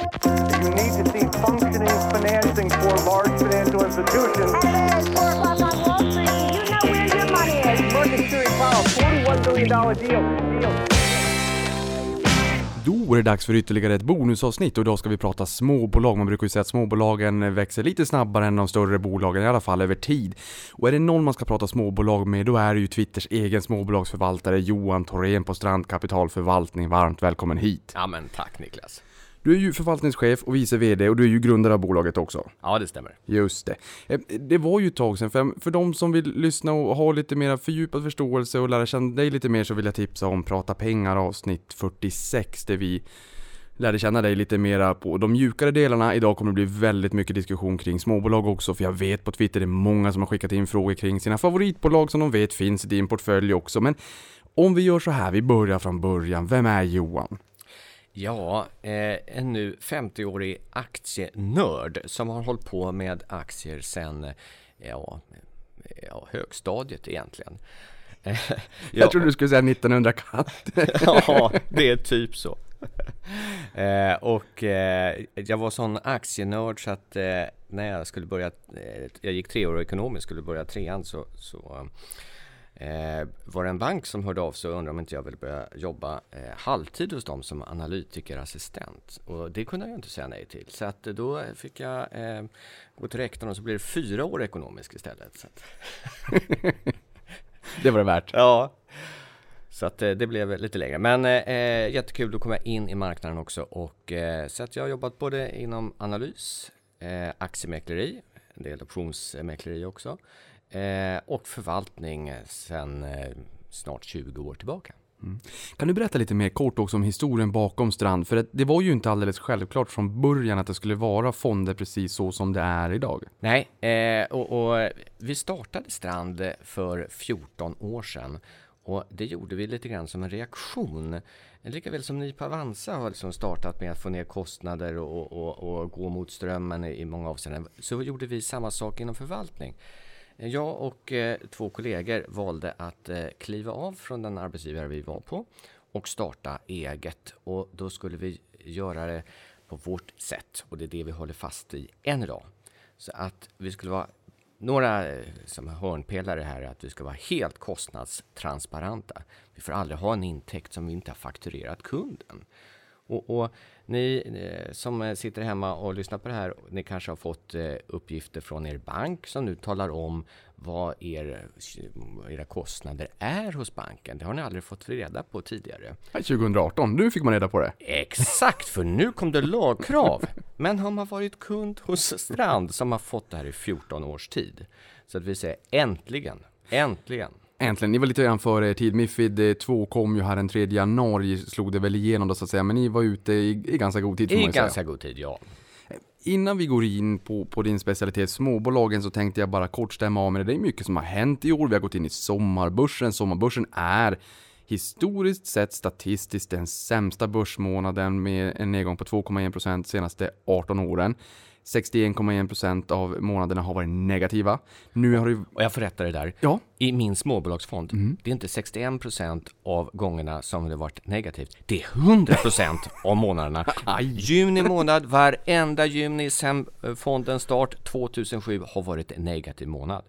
You need to see functioning financing for large financial institutions. It's four o'clock on Wall Street. You know where your money is. Market Security Powell, $41 billion deal. deal. Då är det dags för ytterligare ett bonusavsnitt och idag ska vi prata småbolag. Man brukar ju säga att småbolagen växer lite snabbare än de större bolagen, i alla fall över tid. Och är det någon man ska prata småbolag med, då är det ju Twitters egen småbolagsförvaltare Johan Thorén på Strand Kapitalförvaltning. Varmt välkommen hit! Ja men tack Niklas. Du är ju förvaltningschef och vice VD och du är ju grundare av bolaget också. Ja det stämmer. Just det. Eh, Det var ju ett tag sedan, för, för de som vill lyssna och ha lite mer fördjupad förståelse och lära känna dig lite mer så vill jag tipsa om Prata pengar avsnitt 46 där vi lärde känna dig lite mera på de mjukare delarna. Idag kommer det bli väldigt mycket diskussion kring småbolag också, för jag vet på Twitter det är många som har skickat in frågor kring sina favoritbolag som de vet finns i din portfölj också. Men om vi gör så här, vi börjar från början. Vem är Johan? Ja, eh, en nu 50-årig aktienörd som har hållit på med aktier sedan eh, ja, ja, högstadiet egentligen. Eh, Jag trodde du skulle säga 1900 katt. ja, det är typ så. Eh, och eh, jag var sån aktienörd så att eh, när jag skulle börja, eh, jag gick tre år ekonomiskt, skulle börja trean så, så eh, var det en bank som hörde av sig och undrade om inte jag ville börja jobba eh, halvtid hos dem som analytikerassistent. Och det kunde jag ju inte säga nej till. Så att då fick jag eh, gå till rektorn och så blev det fyra år ekonomiskt istället. Det var det värt. Ja. Så att eh, det blev lite längre. Men eh, jättekul, då kom jag in i marknaden också. Och, eh, så att jag har jobbat både inom analys, eh, aktiemäkleri, en del optionsmäkleri också. Eh, och förvaltning sedan eh, snart 20 år tillbaka. Kan du berätta lite mer kort också om historien bakom Strand? För det, det var ju inte alldeles självklart från början att det skulle vara fonder precis så som det är idag. Nej, eh, och, och vi startade Strand för 14 år sedan. Och det gjorde vi lite grann som en reaktion. Lika väl som ni på Avanza har liksom startat med att få ner kostnader och, och, och gå mot strömmen i många avseenden, så gjorde vi samma sak inom förvaltning. Jag och eh, två kollegor valde att eh, kliva av från den arbetsgivare vi var på och starta eget. Och då skulle vi göra det på vårt sätt och det är det vi håller fast i än idag. Så att vi skulle vara några eh, som hörnpelare här är att vi ska vara helt kostnadstransparenta. Vi får aldrig ha en intäkt som vi inte har fakturerat kunden. Och, och ni eh, som eh, sitter hemma och lyssnar på det här, ni kanske har fått eh, uppgifter från er bank som nu talar om vad er, era kostnader är hos banken. Det har ni aldrig fått reda på tidigare. Nej, 2018, nu fick man reda på det. Exakt, för nu kom det lagkrav. Men har man varit kund hos Strand som har fått det här i 14 års tid. Så att vi säger äntligen, äntligen. Äntligen, ni var lite grann före er tid. Mifid 2 kom ju här den 3 januari, slog det väl igenom då så att säga, men ni var ute i, i ganska god tid får man I ju säga. ganska god tid, ja. Innan vi går in på, på din specialitet småbolagen så tänkte jag bara kort stämma av med det. Det är mycket som har hänt i år. Vi har gått in i sommarbörsen. Sommarbörsen är historiskt sett statistiskt den sämsta börsmånaden med en nedgång på 2,1% senaste 18 åren. 61,1% av månaderna har varit negativa. Nu har det Och jag får rätta det där. Ja. I min småbolagsfond, det är inte 61% av gångerna som det varit negativt. Det är 100% av månaderna. Juni månad, varenda juni sen eh, fondens start 2007 har varit en negativ månad.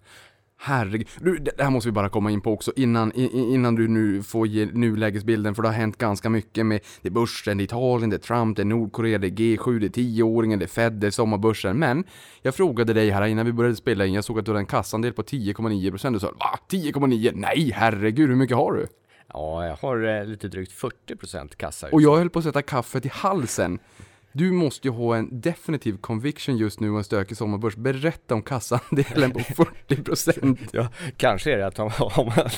Herregud. Du, det här måste vi bara komma in på också innan, innan du nu får ge nulägesbilden för det har hänt ganska mycket med det är börsen, det är Italien, det är Trump, det är Nordkorea, det är G7, det är 10-åringen, det är Fed, det är sommarbörsen. Men jag frågade dig här innan vi började spela in, jag såg att du hade en kassandel på 10,9% du sa va? 10,9? Nej herregud, hur mycket har du? Ja, jag har eh, lite drygt 40% kassa. just Och jag höll på att sätta kaffet i halsen. Du måste ju ha en definitiv conviction just nu och en stökig sommarbörs. Berätta om kassandelen på 40%. Ja, kanske är det att de har man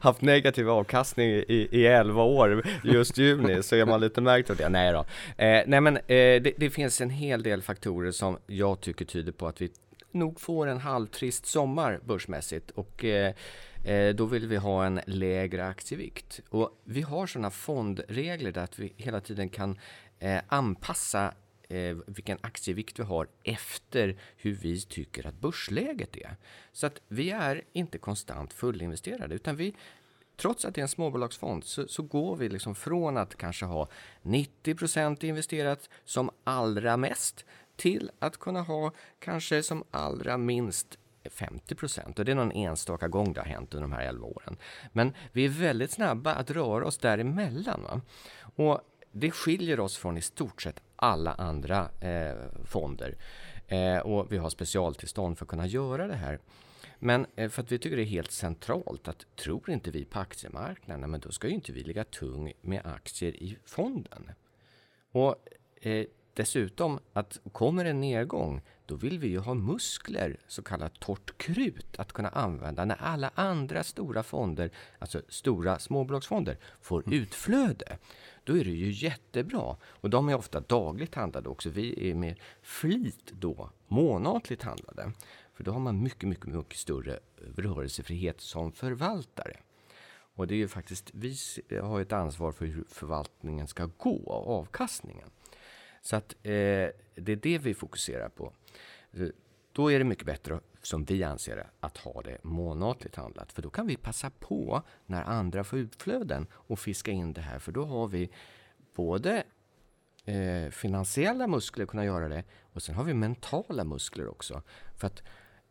haft negativ avkastning i, i 11 år just juni så är man lite märkt av det. Nej då. Eh, nej men eh, det, det finns en hel del faktorer som jag tycker tyder på att vi nog får en halvtrist sommar börsmässigt och eh, eh då vill vi ha en lägre aktievikt. Och vi har sådana fondregler där att vi hela tiden kan Eh, anpassa eh, vilken aktievikt vi har efter hur vi tycker att börsläget är. Så att vi är inte konstant fullinvesterade utan vi trots att det är en småbolagsfond så, så går vi liksom från att kanske ha 90% investerat som allra mest till att kunna ha kanske som allra minst 50 procent. Och det är någon enstaka gång det har hänt under de här 11 åren. Men vi är väldigt snabba att röra oss däremellan. Va? Och det skiljer oss från i stort sett alla andra eh, fonder. Eh, och vi har specialtillstånd för att kunna göra det här. Men eh, för att vi tycker det är helt centralt att tror inte vi på aktiemarknaden, men då ska ju inte vi ligga tung med aktier i fonden. Och eh, dessutom att kommer en nedgång, då vill vi ju ha muskler, så kallat torrt krut, att kunna använda när alla andra stora fonder, alltså stora småbolagsfonder, får utflöde. Då är det ju jättebra. Och de är ofta dagligt handlade också. Vi är med flit då månatligt handlade. För då har man mycket, mycket, mycket större rörelsefrihet som förvaltare. Och det är ju faktiskt, vi har ett ansvar för hur förvaltningen ska gå, avkastningen. Så att eh, det är det vi fokuserar på. Eh, då är det mycket bättre, som vi anser det, att ha det månatligt handlat. För då kan vi passa på när andra får utflöden och fiska in det här. För då har vi både eh, finansiella muskler att kunna göra det och sen har vi mentala muskler också. För att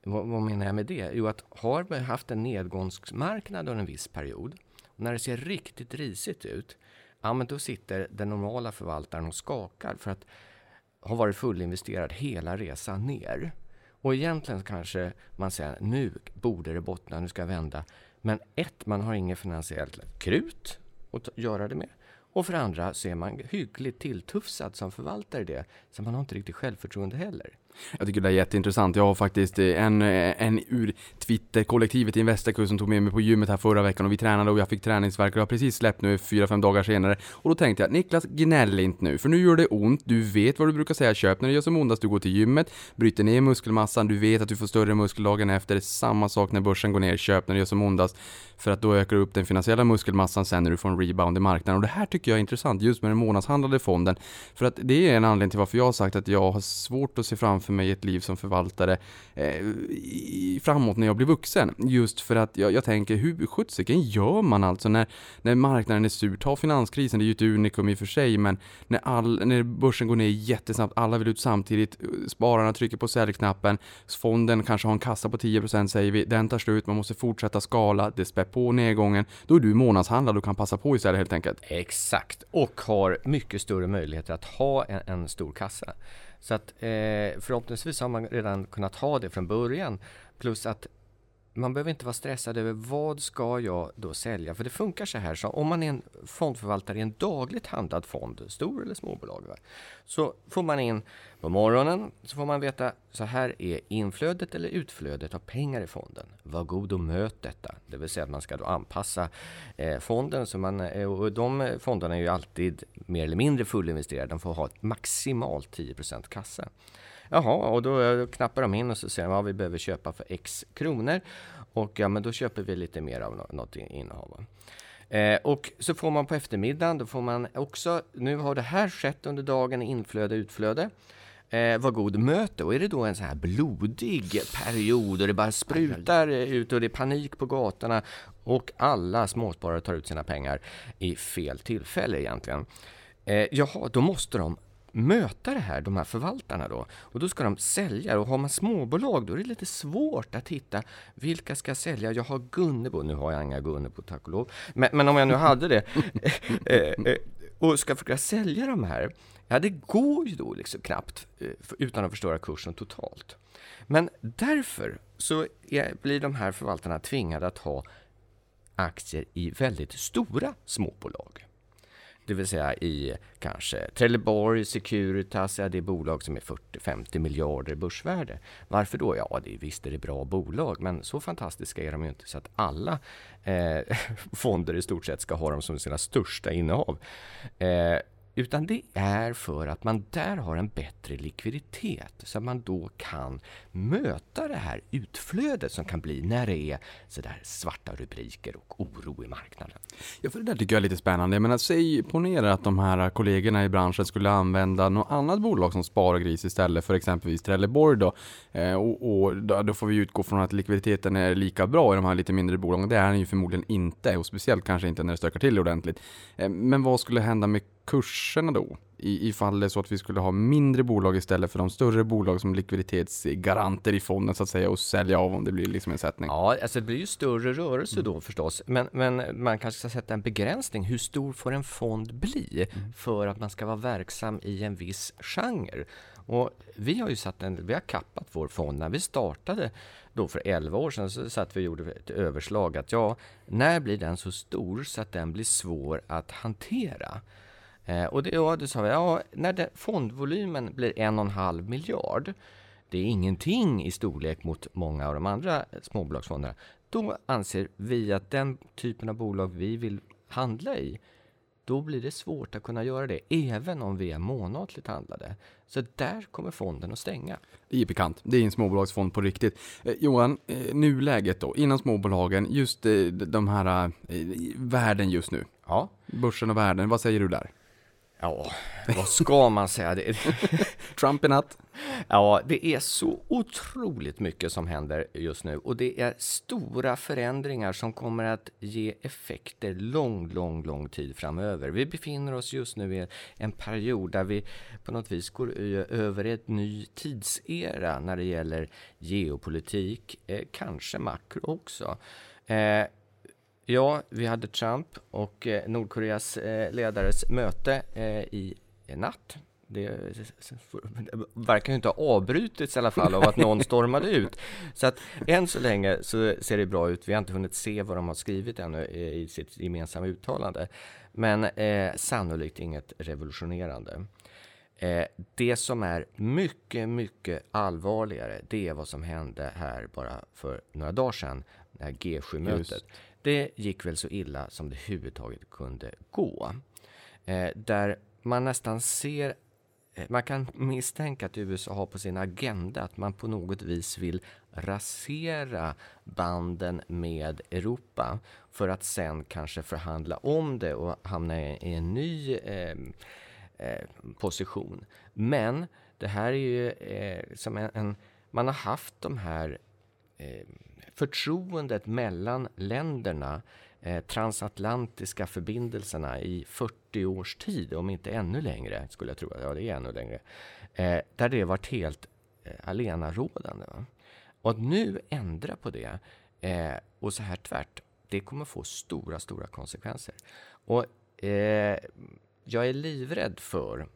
vad, vad menar jag med det? Jo, att har vi haft en nedgångsmarknad under en viss period och när det ser riktigt risigt ut, ja men då sitter den normala förvaltaren och skakar för att ha varit fullinvesterad hela resan ner. Och egentligen kanske man säger nu borde det bottna, nu ska jag vända. Men ett, man har inget finansiellt krut att göra det med. Och för andra så är man hyggligt tilltufsad som förvaltare det, så man har inte riktigt självförtroende heller. Jag tycker det är jätteintressant. Jag har faktiskt eh, en, eh, en ur Twitter-kollektivet Investerkurs som tog med mig på gymmet här förra veckan och vi tränade och jag fick träningsvärk och jag har precis släppt nu fyra, fem dagar senare. Och då tänkte jag, Niklas, gnäll inte nu, för nu gör det ont. Du vet vad du brukar säga, köp när det gör som ondast. Du går till gymmet, bryter ner muskelmassan, du vet att du får större muskeldagen efter. Samma sak när börsen går ner, köp när det gör som ondast. För att då ökar du upp den finansiella muskelmassan sen när du får en rebound i marknaden. Och det här tycker jag är intressant, just med den månadshandlade fonden. För att det är en anledning till varför jag har sagt att jag har svårt att se framför mig ett liv som förvaltare eh, framåt när jag blir vuxen. Just för att jag, jag tänker, hur sjuttsiken gör man alltså när, när marknaden är sur? Ta finanskrisen, det är ju ett unikum i och för sig, men när, all, när börsen går ner jättesnabbt, alla vill ut samtidigt, spararna trycker på säljknappen, fonden kanske har en kassa på 10% säger vi, den tar slut, man måste fortsätta skala, det spär på nedgången, då är du månadshandlad och kan passa på istället helt enkelt. Exakt, och har mycket större möjligheter att ha en, en stor kassa. Så att eh, förhoppningsvis har man redan kunnat ha det från början. Plus att man behöver inte vara stressad över vad ska jag då sälja? För det funkar så här, så om man är en fondförvaltare i en dagligt handlad fond, stor eller småbolag, va? så får man in på morgonen, så får man veta så här är inflödet eller utflödet av pengar i fonden. Var god och möt detta. Det vill säga att man ska då anpassa eh, fonden. Så man, eh, och de fonderna är ju alltid mer eller mindre fullinvesterade. De får ha maximalt 10% kassa. Jaha, och då knappar de in och så säger de att ja, vi behöver köpa för X kronor. Och ja, men då köper vi lite mer av något innehav. Eh, och så får man på eftermiddagen, då får man också, nu har det här skett under dagen, inflöde, utflöde. Eh, var god möte. Och är det då en sån här blodig period och det bara sprutar ut och det är panik på gatorna och alla småsparare tar ut sina pengar i fel tillfälle egentligen. Eh, jaha, då måste de möta det här, de här förvaltarna då. Och då ska de sälja. Och har man småbolag då är det lite svårt att hitta vilka ska sälja. Jag har Gunnebo, nu har jag inga Gunnebo tack och lov. Men, men om jag nu hade det eh, eh, och ska försöka sälja de här. Ja, det går ju då liksom knappt eh, utan att förstöra kursen totalt. Men därför så är, blir de här förvaltarna tvingade att ha aktier i väldigt stora småbolag det vill säga i kanske Trelleborg, Securitas, ja, det är bolag som är 40-50 miljarder börsvärde. Varför då? Ja, det är, visst är det bra bolag, men så fantastiska är de ju inte så att alla eh, fonder i stort sett ska ha dem som sina största innehav. Eh, utan det är för att man där har en bättre likviditet så att man då kan möta det här utflödet som kan bli när det är sådär svarta rubriker och oro i marknaden. Ja, för det där tycker jag är lite spännande. Jag menar, säg, ponera att de här kollegorna i branschen skulle använda något annat bolag som Spargris istället för exempelvis Trelleborg då. Eh, och, och då, får vi utgå från att likviditeten är lika bra i de här lite mindre bolagen. Det är den ju förmodligen inte och speciellt kanske inte när det stökar till ordentligt. Eh, men vad skulle hända med kurserna då? I, ifall det är så att vi skulle ha mindre bolag istället för de större bolag som likviditetsgaranter i fonden så att säga och sälja av om det blir liksom en sättning. Ja, alltså det blir ju större rörelse då förstås. Men, men man kanske ska sätta en begränsning. Hur stor får en fond bli för att man ska vara verksam i en viss genre? Och vi har ju satt en, vi har kappat vår fond. När vi startade då för 11 år sedan så satt vi och gjorde ett överslag att ja, när blir den så stor så att den blir svår att hantera? Eh, och det, ja, det sa vi, ja, när det, fondvolymen blir en och en halv miljard, det är ingenting i storlek mot många av de andra småbolagsfonderna. Då anser vi att den typen av bolag vi vill handla i, då blir det svårt att kunna göra det, även om vi är månatligt handlade. Så där kommer fonden att stänga. Det är bekant. Det är en småbolagsfond på riktigt. Eh, Johan, eh, nuläget då, innan småbolagen, just eh, de här eh, värden just nu. Ja, Börsen och världen, vad säger du där? Ja vad ska man säga? Det, Trump i natt? Ja, det är så otroligt mycket som händer just nu och det är stora förändringar som kommer att ge effekter lång, lång, lång tid framöver. Vi befinner oss just nu i en period där vi på något vis går över ett ny tidsera när det gäller geopolitik, eh, kanske makro också. Eh, Ja, vi hade Trump och eh, Nordkoreas eh, ledares möte eh, i natt. Det verkar ju inte ha avbrutits i alla fall av att någon stormade ut. Så att än så länge så ser det bra ut. Vi har inte hunnit se vad de har skrivit ännu i sitt gemensamma uttalande. Men eh, sannolikt inget revolutionerande. Eh, det som är mycket, mycket allvarligare, det är vad som hände här bara för några dagar sedan, det här G7-mötet. Det gick väl så illa som det överhuvudtaget kunde gå. Eh, där man nästan ser eh, man kan misstänka att USA har på sin agenda att man på något vis vill rasera banden med Europa för att sen kanske förhandla om det och hamna i en ny eh, eh, position. Men det här är ju eh, som en, en... Man har haft de här eh, förtroendet mellan länderna, eh, transatlantiska förbindelserna i 40 års tid, om inte ännu längre, skulle jag tro. Ja, det är ännu längre. Eh, där det varit helt eh, allenarådande. Va? Och att nu ändra på det eh, och så här tvärt, det kommer få stora, stora konsekvenser. Och eh, jag är livrädd för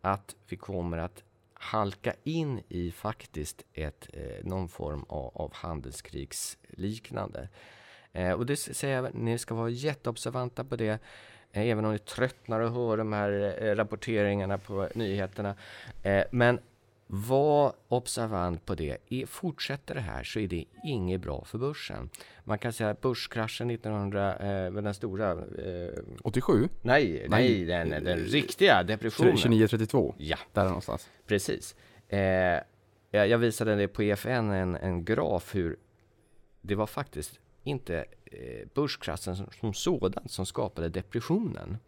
att vi kommer att halka in i faktiskt ett, eh, någon form av, av handelskrigsliknande. Eh, och det säger jag, ni ska vara jätteobservanta på det. Eh, även om ni tröttnar och hör de här eh, rapporteringarna på nyheterna. Eh, men var observant på det. Fortsätter det här så är det inget bra för börsen. Man kan säga att börskraschen 1900, eh, den stora, eh, 87? nej, nej, den, den riktiga depressionen. 29-32? Ja, Där någonstans. Precis. Eh, jag jag visade det på EFN, en, en graf hur det var faktiskt inte eh, börskraschen som, som sådan som skapade depressionen.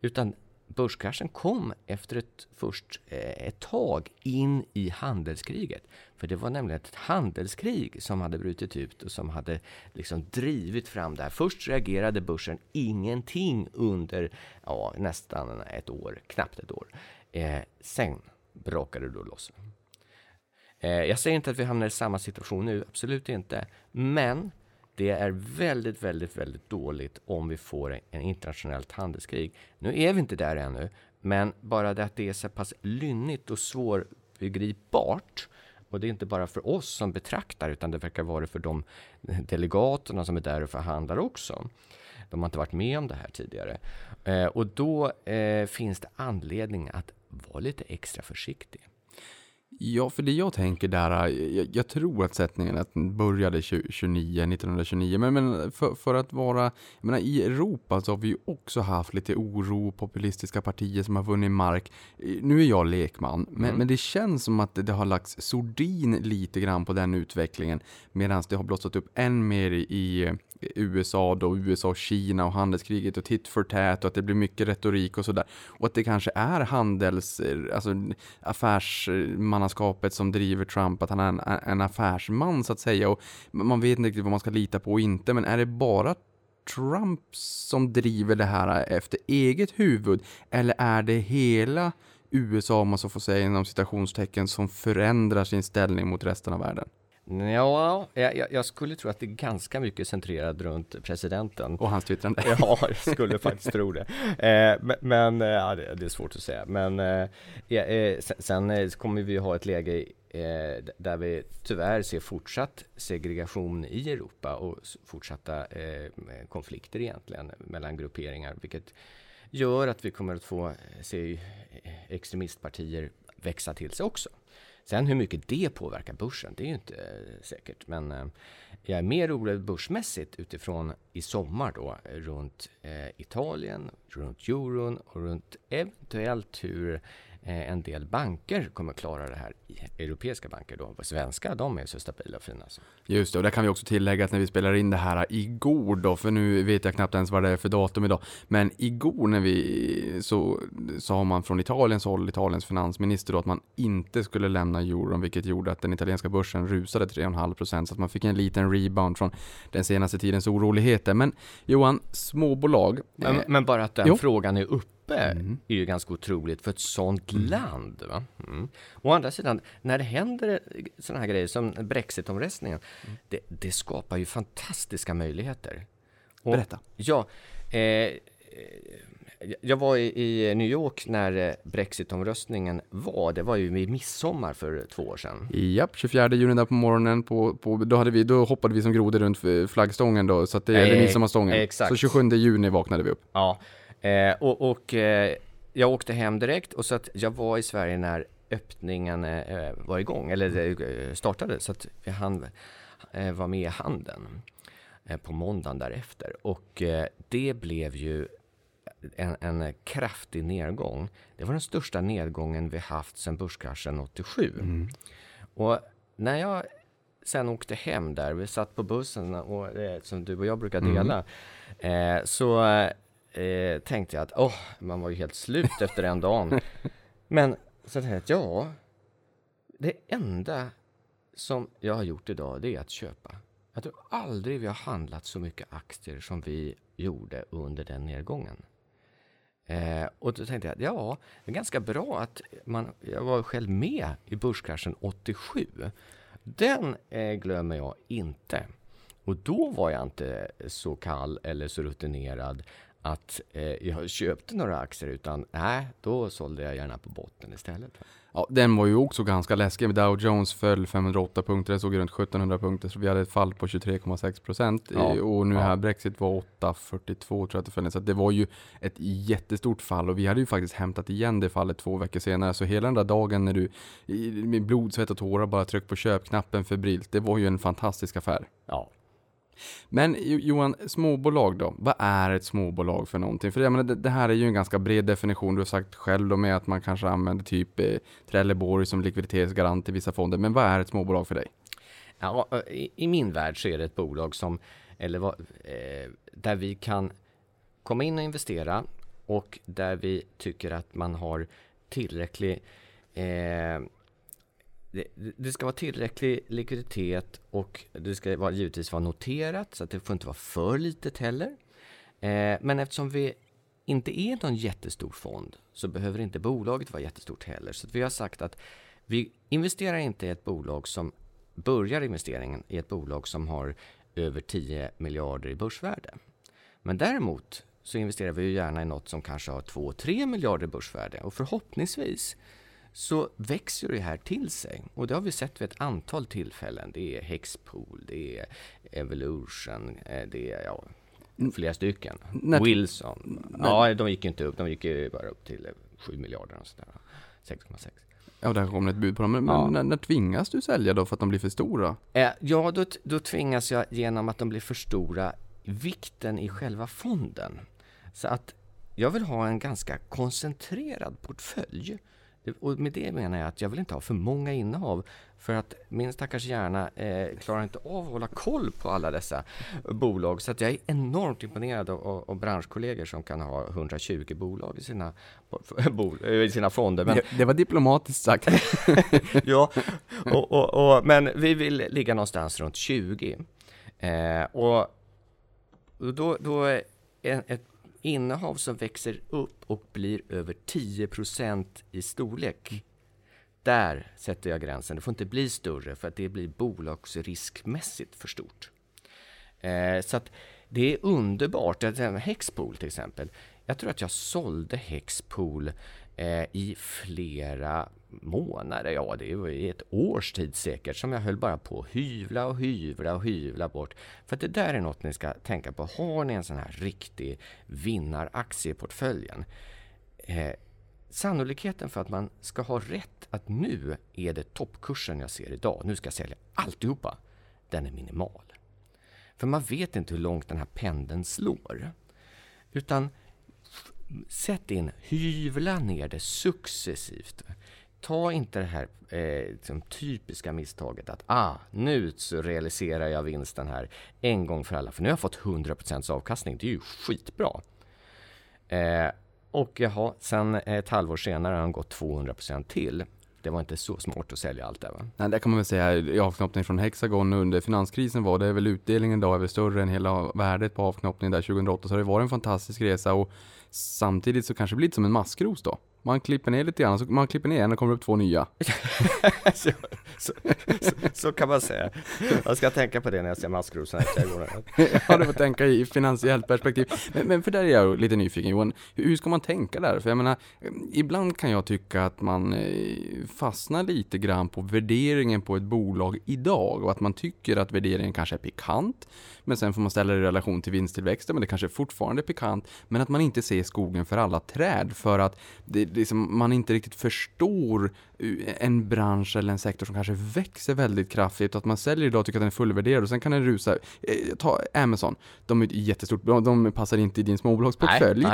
Utan börskraschen kom efter ett, först eh, ett tag in i handelskriget. För det var nämligen ett handelskrig som hade brutit ut och som hade liksom drivit fram det här. Först reagerade börsen ingenting under ja, nästan ett år, knappt ett år. Eh, sen brakade det då loss. Eh, jag säger inte att vi hamnar i samma situation nu, absolut inte. Men det är väldigt, väldigt, väldigt dåligt om vi får en internationellt handelskrig. Nu är vi inte där ännu, men bara det att det är så pass lynnigt och svårbegripbart och det är inte bara för oss som betraktar, utan det verkar vara det för de delegaterna som är där och förhandlar också. De har inte varit med om det här tidigare. Eh, och då eh, finns det anledning att vara lite extra försiktig. Ja, för det jag tänker där, jag, jag tror att sättningen att började 20, 29, 1929, men, men för, för, att vara, jag menar i Europa så har vi ju också haft lite oro, populistiska partier som har vunnit mark. Nu är jag lekman, men, Mm. men det känns som att det, det har lagts sordin lite grann på den utvecklingen, medan det har blossat upp än mer i USA då, USA och Kina och handelskriget och tit för tät och att det blir mycket retorik och sådär. Och att det kanske är handels, alltså affärsmannaskapet som driver Trump, att han är en, en affärsman så att säga och man vet inte riktigt vad man ska lita på och inte, men är det bara Trump som driver det här efter eget huvud eller är det hela USA, om man så får säga inom citationstecken, som förändrar sin ställning mot resten av världen? Ja, jag, jag- skulle tro att det är ganska mycket centrerat runt presidenten. Och hans twittrande? Ja, jag skulle faktiskt tro det. Eh, men eh, ja, det, det är svårt att säga. Men eh, ja, eh, sen, sen eh, kommer vi ha ett läge eh, där vi tyvärr ser fortsatt segregation i Europa och fortsatta eh, konflikter egentligen mellan grupperingar, vilket gör att vi kommer att få eh, se eh, extremistpartier växa till sig också. Sen hur mycket det påverkar börsen, det är ju inte eh, säkert. Men eh, jag är mer orolig börsmässigt utifrån i sommar då runt eh, Italien, runt euron och runt eventuellt hur en del banker kommer klara det här. Europeiska banker då. Svenska, de är så stabila och fina. Så. Just det, och där kan vi också tillägga att när vi spelar in det här igår då, för nu vet jag knappt ens vad det är för datum idag, men igår när vi så sa man från Italiens håll, Italiens finansminister då, att man inte skulle lämna euron, vilket gjorde att den italienska börsen rusade 3,5% så att man fick en liten rebound från den senaste tidens oroligheter. Men Johan, småbolag. Men, eh, men bara att den jo. frågan är uppe Mm. är ju ganska otroligt för ett sånt land. Va? Mm. Å andra sidan, när det händer sådana här grejer som Brexit-omröstningen, Mm. det, det skapar ju fantastiska möjligheter. Och, Berätta. Ja, eh, jag var i, New York när Brexit-omröstningen var. Det var ju vid midsommar för två år sedan. Japp, 24 juni där på morgonen, på, på, då, hade vi, då hoppade vi som grodor runt flaggstången då, så att det, eller Eh, midsommarstången. exakt. Så 27 juni vaknade vi upp. Ja, eh, och, och eh, jag åkte hem direkt och så att jag var i Sverige när öppningen eh, var igång, eller eh, startade, så att jag hann eh, vara med i handeln eh, på måndagen därefter. Och eh, det blev ju en, en kraftig nedgång. Det var den största nedgången vi haft sedan börskraschen 87. Och när jag sen åkte hem där, vi satt på bussen och, eh, som du och jag brukar dela, eh, så eh, tänkte jag att åh, man var ju helt slut efter den dagen. Men så tänkte jag att ja, det enda som jag har gjort idag, det är att köpa. Jag tror aldrig vi har handlat så mycket aktier som vi gjorde under den nedgången. Eh, och då tänkte jag, ja, det är ganska bra att man, jag var själv med i börskraschen 87. Den eh, glömmer jag inte. Och då var jag inte så kall eller så rutinerad att eh, jag köpte några aktier utan nej, då sålde jag gärna på botten istället. Ja, den var ju också ganska läskig. Dow Jones föll 508 punkter, det såg runt 1700 punkter, så vi hade ett fall på 23,6 procent. Ja, Och nu ja. här Brexit var 8,42 tror jag att det föll. Så det var ju ett jättestort fall och vi hade ju faktiskt hämtat igen det fallet två veckor senare. Så hela den där dagen när du med blod, svett och tårar bara tryckte på köpknappen febrilt, det var ju en fantastisk affär. Ja, men Johan, småbolag då? Vad är ett småbolag för någonting? För jag menar, det, det här är ju en ganska bred definition. Du har sagt själv då med att man kanske använder typ eh, Trelleborg som likviditetsgarant i vissa fonder. Men vad är ett småbolag för dig? Ja, eh, i, I min värld så är det ett bolag som, eller vad, eh, där vi kan komma in och investera och där vi tycker att man har tillräcklig eh, det, det ska vara tillräcklig likviditet och det ska vara, givetvis vara noterat så att det får inte vara för litet heller. Eh, men eftersom vi inte är någon jättestor fond så behöver inte bolaget vara jättestort heller. Så att vi har sagt att vi investerar inte i ett bolag som börjar investeringen i ett bolag som har över 10 miljarder i börsvärde. Men däremot så investerar vi ju gärna i något som kanske har 2-3 miljarder i börsvärde och förhoppningsvis så växer det här till sig. Och det har vi sett vid ett antal tillfällen. Det är Hexpool, det är Evolution, eh, det är ja, flera stycken. När- Wilson. Ja, de gick ju inte upp, de gick ju bara upp till eh, 7 miljarder och sådär. 6,6. Ja, där kommer ett bud på dem. Men, Ja. när, när tvingas du sälja då för att de blir för stora? Eh, ja, då, då tvingas jag genom att de blir för stora vikten i själva fonden. Så att jag vill ha en ganska koncentrerad portfölj. Och med det menar jag att jag vill inte ha för många innehav för att min stackars hjärna eh, klarar inte av att hålla koll på alla dessa bolag. Så att jag är enormt imponerad av, av, av branschkollegor som kan ha 120 bolag i sina, bo, i sina fonder. Men, Det, det var diplomatiskt sagt. ja, och, och, och, men vi vill ligga någonstans runt 20. Eh, och då, då ett innehav som växer upp och blir över 10% i storlek. Där sätter jag gränsen. Det får inte bli större för att det blir bolagsriskmässigt för stort. Eh, så att det är underbart. Hexpool till exempel. Jag tror att jag sålde Hexpool eh, i flera månader, ja det var i ett års tid säkert, som jag höll bara på att hyvla och hyvla och hyvla bort. För att det där är något ni ska tänka på. Har ni en sån här riktig vinnaraktie i portföljen, eh, sannolikheten för att man ska ha rätt att nu är det toppkursen jag ser idag, nu ska jag sälja alltihopa, den är minimal. För man vet inte hur långt den här pendeln slår. Utan sätt in, hyvla ner det successivt. Ta inte det här eh, liksom typiska misstaget att ah, nu så realiserar jag vinsten här en gång för alla, för nu har jag fått 100% avkastning. Det är ju skitbra. Eh, och jaha, sen ett halvår senare har den gått 200% till. Det var inte så smart att sälja allt det. va? Nej, det kan man väl säga i avknoppning från Hexagon under finanskrisen var det väl utdelningen idag är väl större än hela värdet på avknoppningen där 2008 så det var en fantastisk resa och samtidigt så kanske det blir lite som en maskros då. Man klipper ner lite grann, så man klipper ner en och kommer upp två nya. så, så, så, så kan man säga. Jag ska tänka på det när jag ser maskrosor här i trädgården. ja, du får tänka i finansiellt perspektiv. Men, men för där är jag lite nyfiken Johan, hur hur ska man tänka där? För jag menar, ibland kan jag tycka att man eh, fastnar lite grann på värderingen på ett bolag idag och att man tycker att värderingen kanske är pikant, men sen får man ställa det i relation till vinsttillväxten, men det kanske fortfarande är pikant, men att man inte ser skogen för alla träd för att det, det är som man inte riktigt förstår eh, en bransch eller en sektor som kanske växer väldigt kraftigt och att man säljer idag och tycker att den är fullvärderad och sen kan den rusa. Eh, ta Amazon, de är ett jättestort, de, de passar inte i din småbolagsportfölj.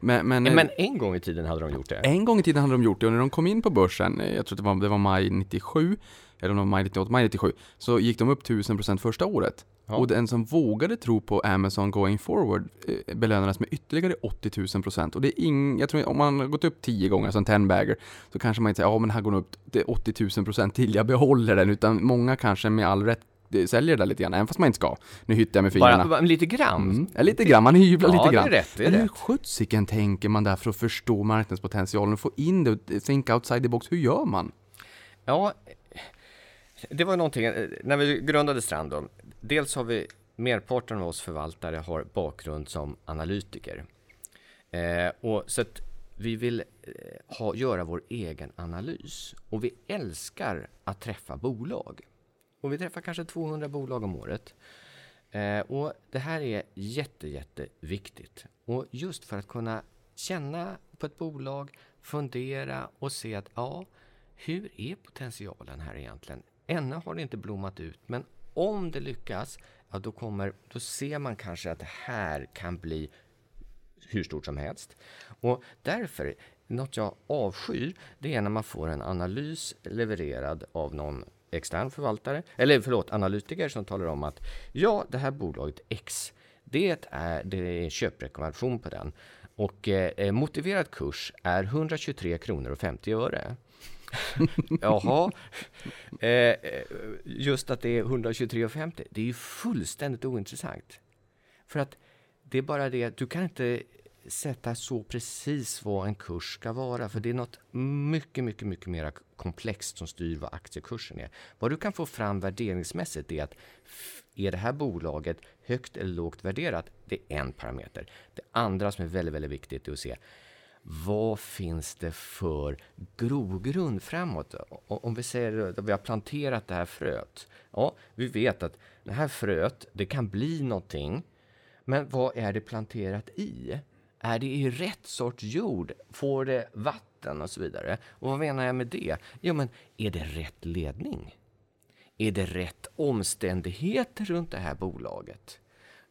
Men, men, Men en gång i tiden hade de gjort det. en gång i tiden hade de gjort det och när de kom in på börsen, eh, jag tror det var, det var maj 97, eller om det var maj 98, maj 97, så gick de upp 1000% första året. Ja. Och den som vågade tro på Amazon going forward eh, belönades med ytterligare 80 000%. Och det är ing, jag tror om man har gått upp 10 gånger som 10 bagger, så kanske man inte säger ja men här går den upp det är 80 000% till, jag behåller den, utan många kanske med all rätt eh, säljer det där lite grann, även fast man inte ska. Nu hyttar jag med fingrarna. Bara, bara lite grann. Mm, ja, lite grann, man hyvlar Ja, lite det är grann. rätt, det är Men hur sjuttsiken tänker man där för att förstå marknadspotentialen och få in det think outside the box? Hur gör man? Ja, det var någonting, eh, när vi grundade Strand då, dels har vi, merparten av oss förvaltare har bakgrund som analytiker. Eh, och så att vi vill eh, ha, göra vår egen analys. Och vi älskar att träffa bolag. Och vi träffar kanske 200 bolag om året. Eh, och det här är jätte, jätteviktigt. Och just för att kunna känna på ett bolag, fundera och se att ja, hur är potentialen här egentligen? Ännu har det inte blommat ut, men om det lyckas, ja, då, kommer, då ser man kanske att det här kan bli hur stort som helst. Och därför, något jag avskyr, det är när man får en analys levererad av någon extern förvaltare, eller förlåt, analytiker som talar om att ja, det här bolaget X, det är, det är en köprekommendation på den. Och eh, motiverad kurs är 123 kronor och 50 öre. Jaha, eh, eh, just att det är 123,50, det är ju fullständigt ointressant. För att det är bara det att du kan inte sätta så precis vad en kurs ska vara, för det är något mycket, mycket, mycket mer komplext som styr vad aktiekursen är. Vad du kan få fram värderingsmässigt är att är det här bolaget högt eller lågt värderat? Det är en parameter. Det andra som är väldigt, väldigt viktigt är att se vad finns det för grogrund framåt? Om vi säger att vi har planterat det här fröet. Ja, vi vet att det här fröet, det kan bli någonting. Men vad är det planterat i? Är det i rätt sorts jord? Får det vatten och så vidare. Och vad menar jag med det? Jo, men är det rätt ledning? Är det rätt omständigheter runt det här bolaget?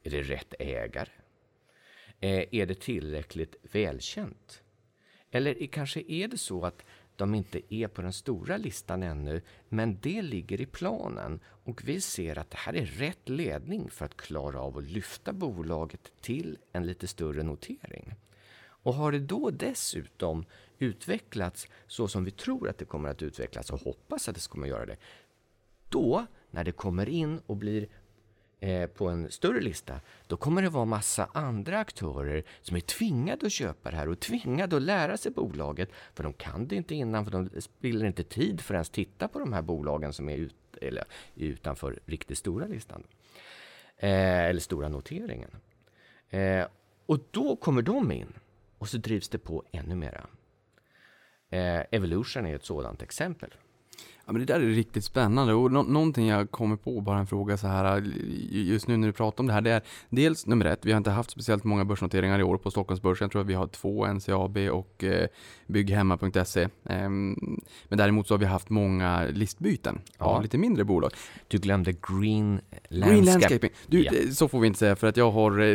Är det rätt ägare? Eh, är det tillräckligt välkänt? Eller kanske är det så att de inte är på den stora listan ännu, men det ligger i planen och vi ser att det här är rätt ledning för att klara av att lyfta bolaget till en lite större notering. Och har det då dessutom utvecklats så som vi tror att det kommer att utvecklas och hoppas att det kommer att göra det, då när det kommer in och blir eh, på en större lista, då kommer det vara massa andra aktörer som är tvingade att köpa det här och tvingade att lära sig bolaget. För de kan det inte innan, för de spiller inte tid för att ens titta på de här bolagen som är ut, eller, utanför riktigt stora listan. Eh, eller stora noteringen. Eh, och då kommer de in och så drivs det på ännu mera. Eh, Evolution är ett sådant exempel. Ja, men det där är riktigt spännande och nå någonting jag kommer på, bara en fråga så här just nu när du pratar om det här, det är dels nummer ett, vi har inte haft speciellt många börsnoteringar i år på Stockholmsbörsen, jag tror att vi har två, NCAB och eh, Bygghemma.se. Eh, men däremot så har vi haft många listbyten ja. av lite mindre bolag. Du glömde Green Landscaping. Green Landscaping. Du, ja. så får vi inte säga för att jag har eh,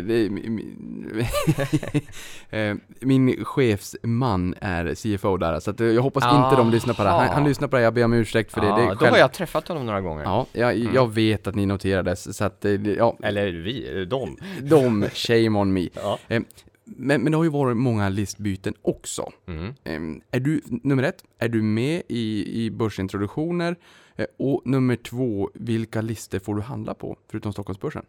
eh, min chefsman är CFO där, så att jag hoppas Aha. inte de lyssnar på det här. Han, han lyssnar på det, jag ber om ursäkt ursäkt för ja, det. det då själv... har jag träffat honom några gånger. Ja, jag, mm. jag vet att ni noterades, så att, ja. Eller vi, de. De, shame on me. Ja. Eh, men, men det har ju varit många listbyten också. Mm. Eh, är du, nummer ett, är du med i, i börsintroduktioner? Eh, och nummer två, vilka listor får du handla på, förutom Stockholmsbörsen?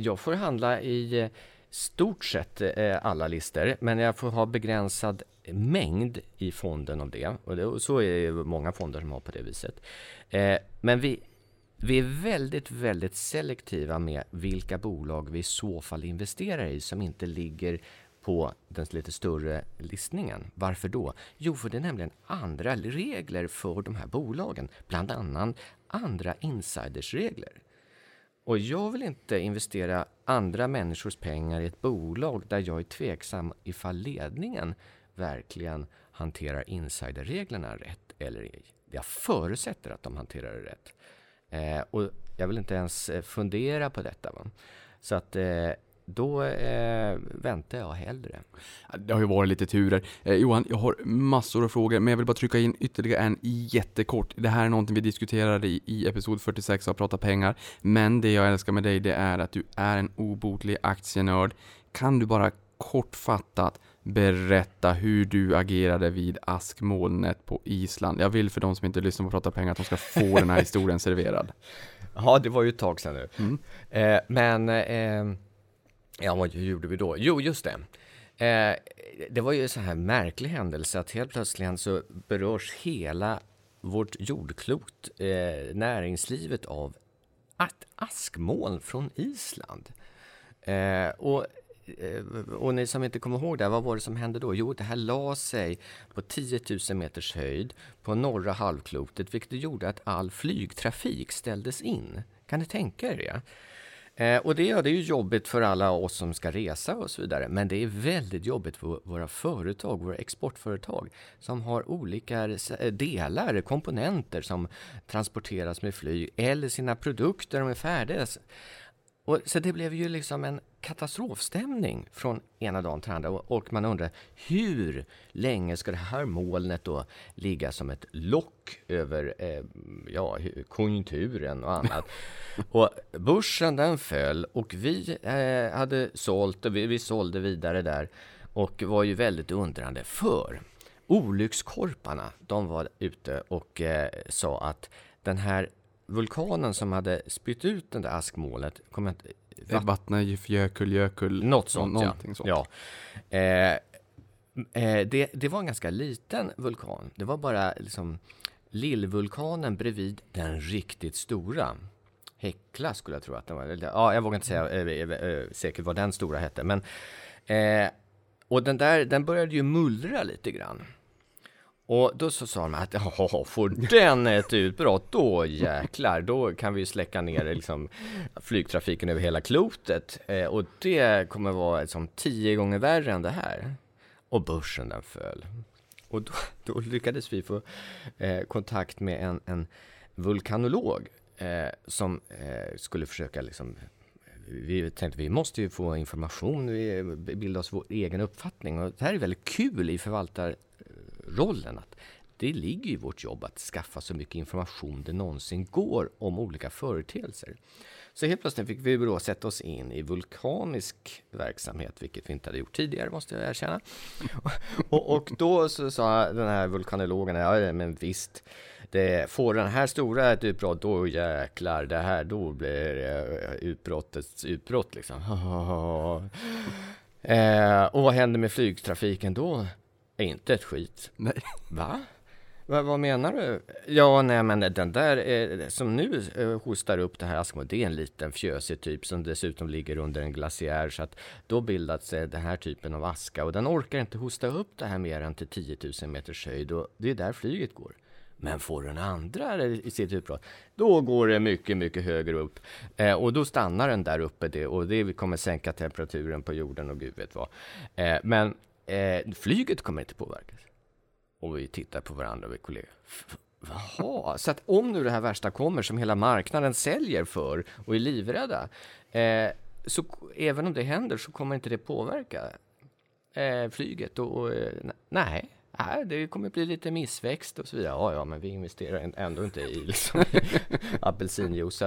Jag får handla i stort sett alla listor, men jag får ha begränsad mängd i fonden av det. Och, det, och så är det många fonder som har på det viset. Eh, men vi, vi är väldigt, väldigt selektiva med vilka bolag vi i så fall investerar i som inte ligger på den lite större listningen. Varför då? Jo, för det är nämligen andra regler för de här bolagen, bland annat andra insidersregler. Och jag vill inte investera andra människors pengar i ett bolag där jag är tveksam ifall ledningen verkligen hanterar insiderreglerna rätt eller ej. Jag förutsätter att de hanterar det rätt. Eh, och jag vill inte ens eh, fundera på detta. Va? Så att eh, då eh, väntar jag hellre. Det har ju varit lite turer. Eh, Johan, jag har massor av frågor, men jag vill bara trycka in ytterligare en jättekort. Det här är någonting vi diskuterade i, i episod 46 av Prata pengar, men det jag älskar med dig, det är att du är en obotlig aktienörd. Kan du bara kortfattat berätta hur du agerade vid askmolnet på Island. Jag vill för de som inte lyssnar på Prata pengar att de ska få den här historien serverad. Ja, det var ju ett tag sedan nu. Mm. Eh, men, eh, ja vad gjorde vi då? Jo, just det. Eh, det var ju en så här märklig händelse att helt plötsligt så berörs hela vårt jordklot, eh, näringslivet av ett askmoln från Island. Eh, och Eh, och ni som inte kommer ihåg det, vad var det som hände då? Jo, det här la sig på 10 000 meters höjd på norra halvklotet, vilket gjorde att all flygtrafik ställdes in. Kan ni tänka er det? Eh, och det, det är ju jobbigt för alla oss som ska resa och så vidare, men det är väldigt jobbigt för våra företag, våra exportföretag, som har olika eh, delar, komponenter som transporteras med flyg, eller sina produkter, de är färdiga. Och, så det blev ju liksom en katastrofstämning från ena dagen till andra och man undrar hur länge ska det här molnet då ligga som ett lock över eh, ja, konjunkturen och annat. och börsen den föll och vi eh, hade sålt och vi, vi sålde vidare där och var ju väldigt undrande för olyckskorparna, de var ute och eh, sa att den här vulkanen som hade spytt ut det där askmålet, kommer inte, vatt... Vatnajökull, Jökull, något sånt, ja. sånt. Ja. Eh, eh, det, det var en ganska liten vulkan. Det var bara liksom lillvulkanen bredvid den riktigt stora. Hekla skulle jag tro att den var. Ja, jag vågar inte säga äh, äh, säkert vad den stora hette, men eh, och den där, den började ju mullra lite grann. Och då så sa de att ja, får den ett utbrott, då jäklar, då kan vi släcka ner liksom, flygtrafiken över hela klotet. Eh, och det kommer vara liksom, tio gånger värre än det här. Och börsen den föll. och då, då lyckades vi få eh, kontakt med en, en vulkanolog eh, som eh, skulle försöka liksom vi tänkte vi måste ju få information, vi eh, bilda oss vår egen uppfattning och det här är väldigt kul i förvaltar rollen att det ligger i vårt jobb att skaffa så mycket information det någonsin går om olika företeelser. Så helt plötsligt fick vi då sätta oss in i vulkanisk verksamhet, vilket vi inte hade gjort tidigare måste jag erkänna. och, och då så sa den här vulkanologen, ja men visst, det, får den här stora ett utbrott, då jäklar, det här, då blir det eh, utbrottets utbrott liksom. eh, och vad händer med flygtrafiken då? Inte ett skit. Nej. Va? Va, vad menar du? Ja, nej men den där eh, som nu eh, hostar upp det här askmoln, det är en liten fjösig typ som dessutom ligger under en glaciär så att då bildas den här typen av aska och den orkar inte hosta upp det här mer än till 10 000 meters höjd och det är där flyget går. Men får den andra i sitt utbrott, då går det mycket, mycket högre upp. Eh, och då stannar den där uppe det, och det kommer sänka temperaturen på jorden och gud vet vad. Eh, men eh, flyget kommer inte påverkas. Och vi tittar på varandra, och vi kollegor. Jaha, så att om nu det här värsta kommer som hela marknaden säljer för och är livrädda, eh, så även om det händer så kommer inte det påverka eh, flyget och, och eh, nej. Nej, det kommer bli lite missväxt och så vidare. Ja, ja, men vi investerar ändå inte i liksom, apelsinjuice.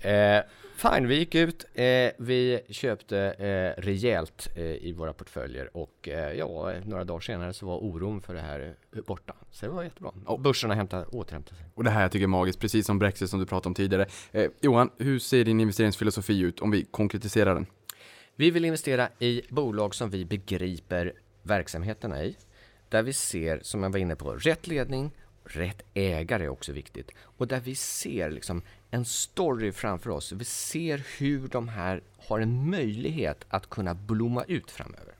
Eh, fine, vi gick ut. Eh, vi köpte eh, rejält eh, i våra portföljer och eh, ja, några dagar senare så var oron för det här eh, borta. Så det var jättebra. Och börserna hämtade, återhämtade sig. Och det här jag tycker är magiskt, precis som Brexit som du pratade om tidigare. Eh, Johan, hur ser din investeringsfilosofi ut om vi konkretiserar den? Vi vill investera i bolag som vi begriper verksamheterna i där vi ser, som jag var inne på, rätt ledning, rätt ägare är också viktigt. Och där vi ser liksom en story framför oss. Vi ser hur de här har en möjlighet att kunna blomma ut framöver.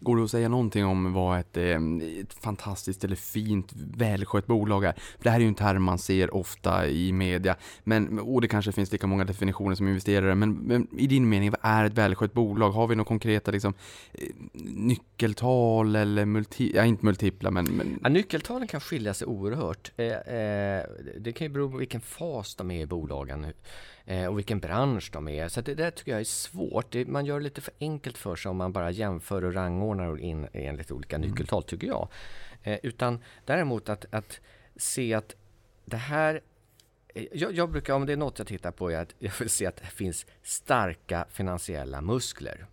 Går det att säga någonting om vad ett, eh, ett fantastiskt eller fint välskött bolag är? Det här är ju en term man ser ofta i media, men, och det kanske finns lika många definitioner som investerare, men, men i din mening, vad är ett välskött bolag? Har vi några konkreta liksom, eh, nyckeltal eller multi, ja, inte multipla, men... men... Ja, nyckeltalen kan skilja sig oerhört. Eh, eh, det kan ju bero på vilken fas de är i bolagen eh, och vilken bransch de är. Så det där tycker jag är svårt. Det, man gör det lite för enkelt för sig om man bara jämför och rangordnar in enligt olika mm. nyckeltal, tycker jag. Eh, utan däremot att, att se att det här eh, jag, jag, brukar, om det är något jag tittar på, är att jag vill se att det finns starka finansiella muskler.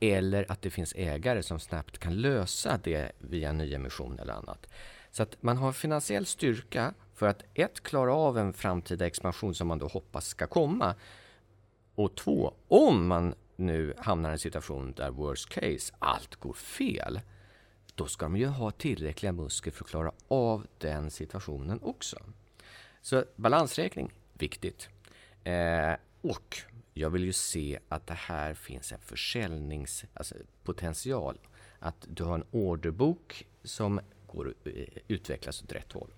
Eller att det finns ägare som snabbt kan lösa det via nyemission eller annat. Så att man har finansiell styrka för att ett, klara av en framtida expansion som man då hoppas ska komma. Och två, om man nu hamnar i en situation där worst case, allt går fel. Då ska de ju ha tillräckliga muskler för att klara av den situationen också. Så balansräkning, viktigt. Eh, och jag vill ju se att det här finns en försäljningspotential. Alltså att du har en orderbok som går att utvecklas åt rätt håll.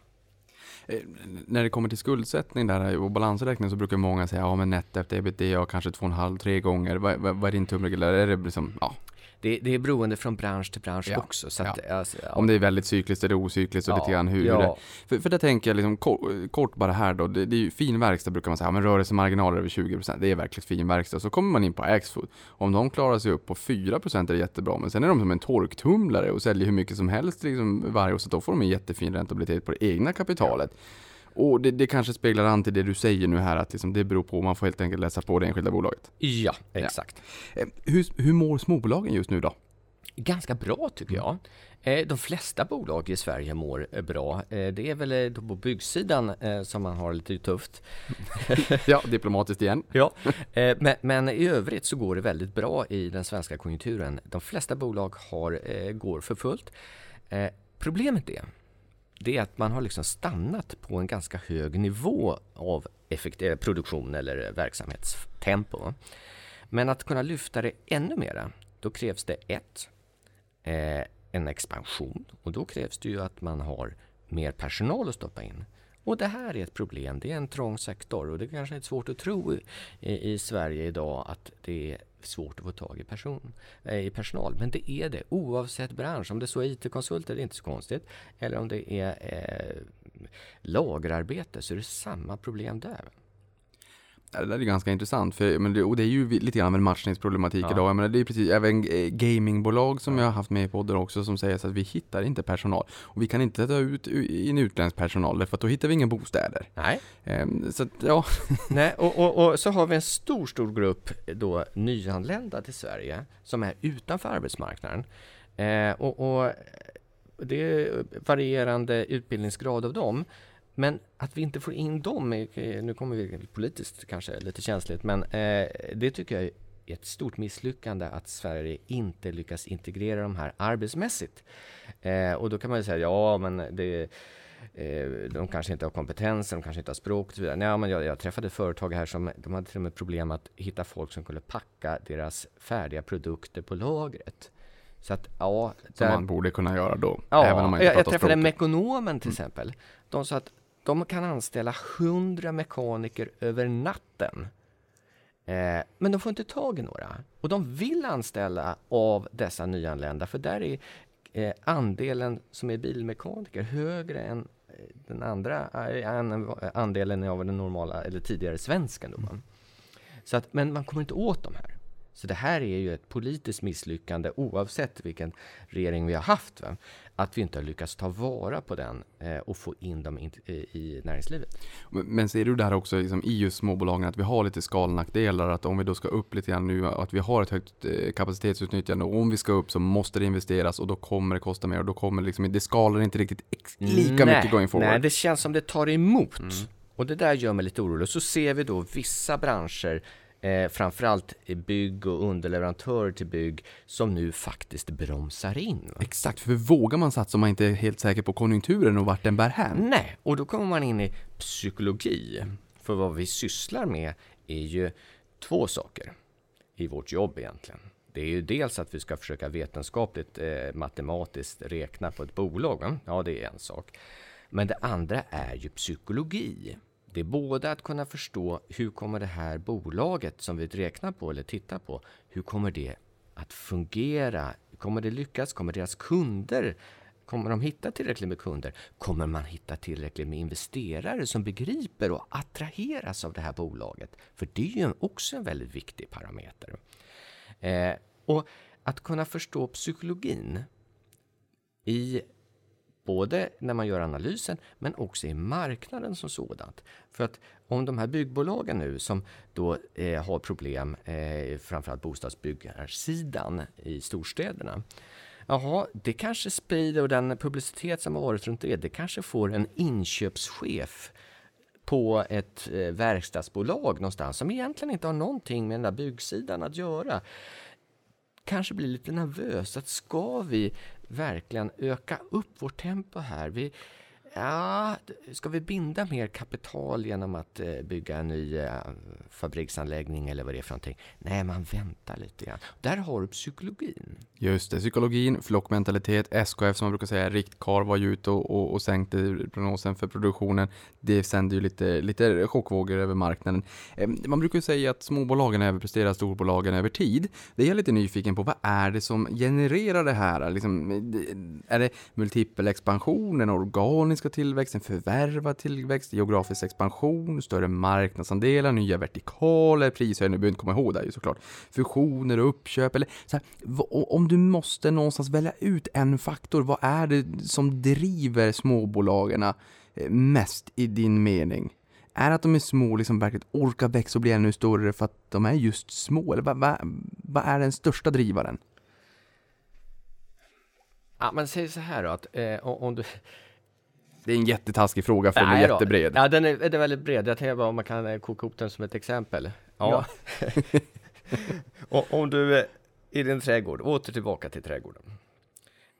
Eh, när det kommer till skuldsättning där eh, och balansräkning så brukar många säga ja men netto efter ebitda kanske två och en halv, tre gånger. Vad, vad, vad är din tumregel? Är det liksom, ja, det, det är beroende från bransch till bransch Ja, också. Så att, ja. alltså, ja. Om det är väldigt cykliskt eller ocykliskt och lite grann hur det för, för det tänker jag liksom kort, kort bara här då, det, det är ju fin verkstad brukar man säga, men rörelsemarginaler över 20% det är verkligen fin verkstad. Så kommer man in på Axfood, om de klarar sig upp på 4% är det jättebra, men sen är de som en torktumlare och säljer hur mycket som helst liksom varje år, så då får de en jättefin räntabilitet på det egna kapitalet. Och det, det kanske speglar an till det du säger nu här, att liksom det beror på, man får helt enkelt läsa på det enskilda bolaget. ja, exakt. Eh, Hur, hur mår småbolagen just nu då? Ganska bra tycker jag. Eh, De flesta bolag i Sverige mår eh, bra. Det är väl på byggsidan som man har lite tufft. Ja, diplomatiskt igen. Ja. Men, men i övrigt så går det väldigt bra i den svenska konjunkturen. De flesta bolag har, går för fullt. Problemet är, det är att man har liksom stannat på en ganska hög nivå av effekt, eh, produktion eller verksamhetstempo. Men att kunna lyfta det ännu mera, då krävs det ett, eh, en expansion och då krävs det ju att man har mer personal att stoppa in. Och det här är ett problem. Det är en trång sektor och det kanske är svårt att tro i, i Sverige idag att det svårt att få tag i, person, eh, i personal. Men det är det oavsett bransch. Om det så är IT-konsulter, det är inte så konstigt. Eller om det är eh, lagerarbete så är det samma problem där. Ja, Det där är ganska intressant, för, men det, och det är ju lite grann en matchningsproblematik Ja. idag. Jag menar, det är precis, även gamingbolag som jag har haft med i podden också som säger så att vi hittar inte personal. Och vi kan inte ta ut in utländsk personal, för att då hittar vi inga bostäder. Nej. Ehm, så att, ja, Nej, och, och, och så har vi en stor, stor grupp då nyanlända till Sverige som är utanför arbetsmarknaden. Eh, och, och det är varierande utbildningsgrad av dem. Men att vi inte får in dem, är- nu kommer vi politiskt kanske lite känsligt, men eh, det tycker jag är ett stort misslyckande att Sverige inte lyckas integrera de här arbetsmässigt. Eh, och då kan man ju säga, ja men det Eh, de kanske inte har kompetensen, de kanske inte har språk och så vidare. Nej, men jag, jag träffade företag här som de hade till och med problem att hitta folk som kunde packa deras färdiga produkter på lagret. Så att ja, som där- man borde kunna göra då. Ja, även om man inte jag, jag träffade språket. Mekonomen till exempel. De sa att de kan anställa 100 mekaniker över natten. Eh, men de får inte tag i några. Och de vill anställa av dessa nyanlända, för där är eh, andelen som är bilmekaniker högre än eh, den andra eh, andelen av den normala, eller tidigare svensken. Då. va. Så att, men man kommer inte åt de här. Så det här är ju ett politiskt misslyckande oavsett vilken regering vi har haft. Va? Att vi inte har lyckats ta vara på den eh, och få in dem in, i, i näringslivet. Men- Men ser du där också liksom, i just småbolagen att vi har lite skalnackdelar? Att om vi då ska upp lite grann nu, att vi har ett högt eh, kapacitetsutnyttjande och om vi ska upp så måste det investeras och då kommer det kosta mer och då kommer det liksom, det skalar inte riktigt lika nej, mycket going forward. Nej, det känns som det tar emot. Och det där gör mig lite orolig. Så ser vi då vissa branscher, eh, framförallt bygg och underleverantörer till bygg, som nu faktiskt bromsar in. va? Exakt, för vågar man satsa om man inte är helt säker på konjunkturen och vart den bär hän? Nej, och då kommer man in i psykologi. För vad vi sysslar med är ju två saker i vårt jobb egentligen. Det är ju dels att vi ska försöka vetenskapligt, eh, matematiskt räkna på ett bolag. Va? Ja, det är en sak. Men det andra är ju psykologi. Det är både att kunna förstå hur kommer det här bolaget som vi räknar på eller tittar på, hur kommer det att fungera? Kommer det lyckas? Kommer deras kunder Kommer de hitta tillräckligt med kunder? Kommer man hitta tillräckligt med investerare som begriper och attraheras av det här bolaget? För det är ju också en väldigt viktig parameter. Eh, och att kunna förstå psykologin i både när man gör analysen men också i marknaden som sådant. För att om de här byggbolagen nu som då eh, har problem, eh, framförallt bostadsbyggarsidan i storstäderna. Jaha, det kanske sprider och den publicitet som har varit runt det, det kanske får en inköpschef på ett eh, verkstadsbolag någonstans som egentligen inte har någonting med den där byggsidan att göra kanske blir lite nervös. Att ska vi verkligen öka upp vårt tempo här? Vi, ja, ska vi binda mer kapital genom att eh, bygga en ny eh, fabriksanläggning eller vad det är för någonting? Nej, man väntar lite grann. Där har du psykologin. Just det, psykologin, flockmentalitet, SKF som man brukar säga, Riktkarl var ju ute och, och, och sänkte prognosen för produktionen. Det sänder ju lite, lite chockvågor över marknaden. Man brukar ju säga att småbolagen överpresterar storbolagen över tid. Det är jag lite nyfiken på, vad är det som genererar det här? Liksom, är det multipel organisk ekonomiska tillväxten, förvärvad tillväxt, geografisk expansion, större marknadsandelar, nya vertikaler, prishöjningar, du behöver inte komma ihåg det här ju såklart. Fusioner och uppköp eller så här, om du måste någonstans välja ut en faktor, vad är det som driver småbolagen eh, mest i din mening? Är det att de är små, liksom verkligen orkar växa och bli ännu större för att de är just små? Eller vad, vad, vad är den största drivaren? Ja, men säg så här då, att eh, om om du... Det är en jättetaskig fråga för den är jättebred. Ja, den är, den är väldigt bred. Jag tänker bara om man kan eh, koka ihop den som ett exempel. Ja. Och om du eh, i din trädgård, åter tillbaka till trädgården.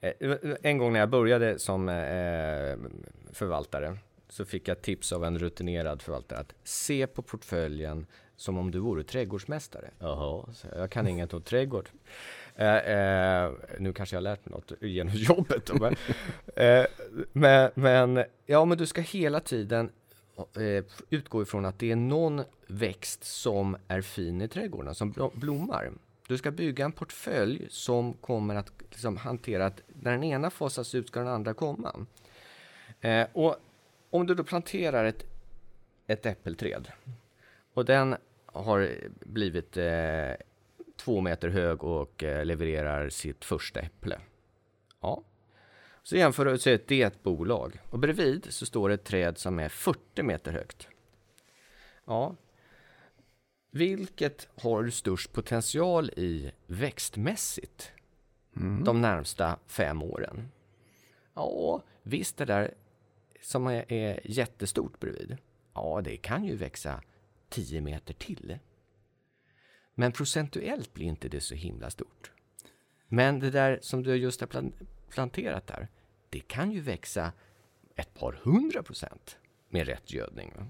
Eh, En gång när jag började som förvaltare så fick jag tips av en rutinerad förvaltare att se på portföljen som om du vore trädgårdsmästare. Jaha, så jag kan inget om trädgård. Eh, eh, nu kanske jag har lärt mig något genom jobbet. Men, eh, men, men, ja, men du ska hela tiden eh, utgå ifrån att det är någon växt som är fin i trädgården, som blommar. Du ska bygga en portfölj som kommer att liksom, hantera att när den ena fasas ut ska den andra komma. Eh, och om du då planterar ett, ett äppelträd och den har blivit eh, två meter hög och eh, levererar sitt första äpple. Ja. Så jämför du, så är det ett bolag och bredvid så står det ett träd som är 40 meter högt. Ja. Vilket har du störst potential i växtmässigt de närmsta fem åren? Ja, visst det där som är, är jättestort bredvid. Ja, det kan ju växa 10 meter till. Men procentuellt blir inte det så himla stort. Men det där som du just har planterat där, det kan ju växa ett par hundra procent med rätt gödning. Va?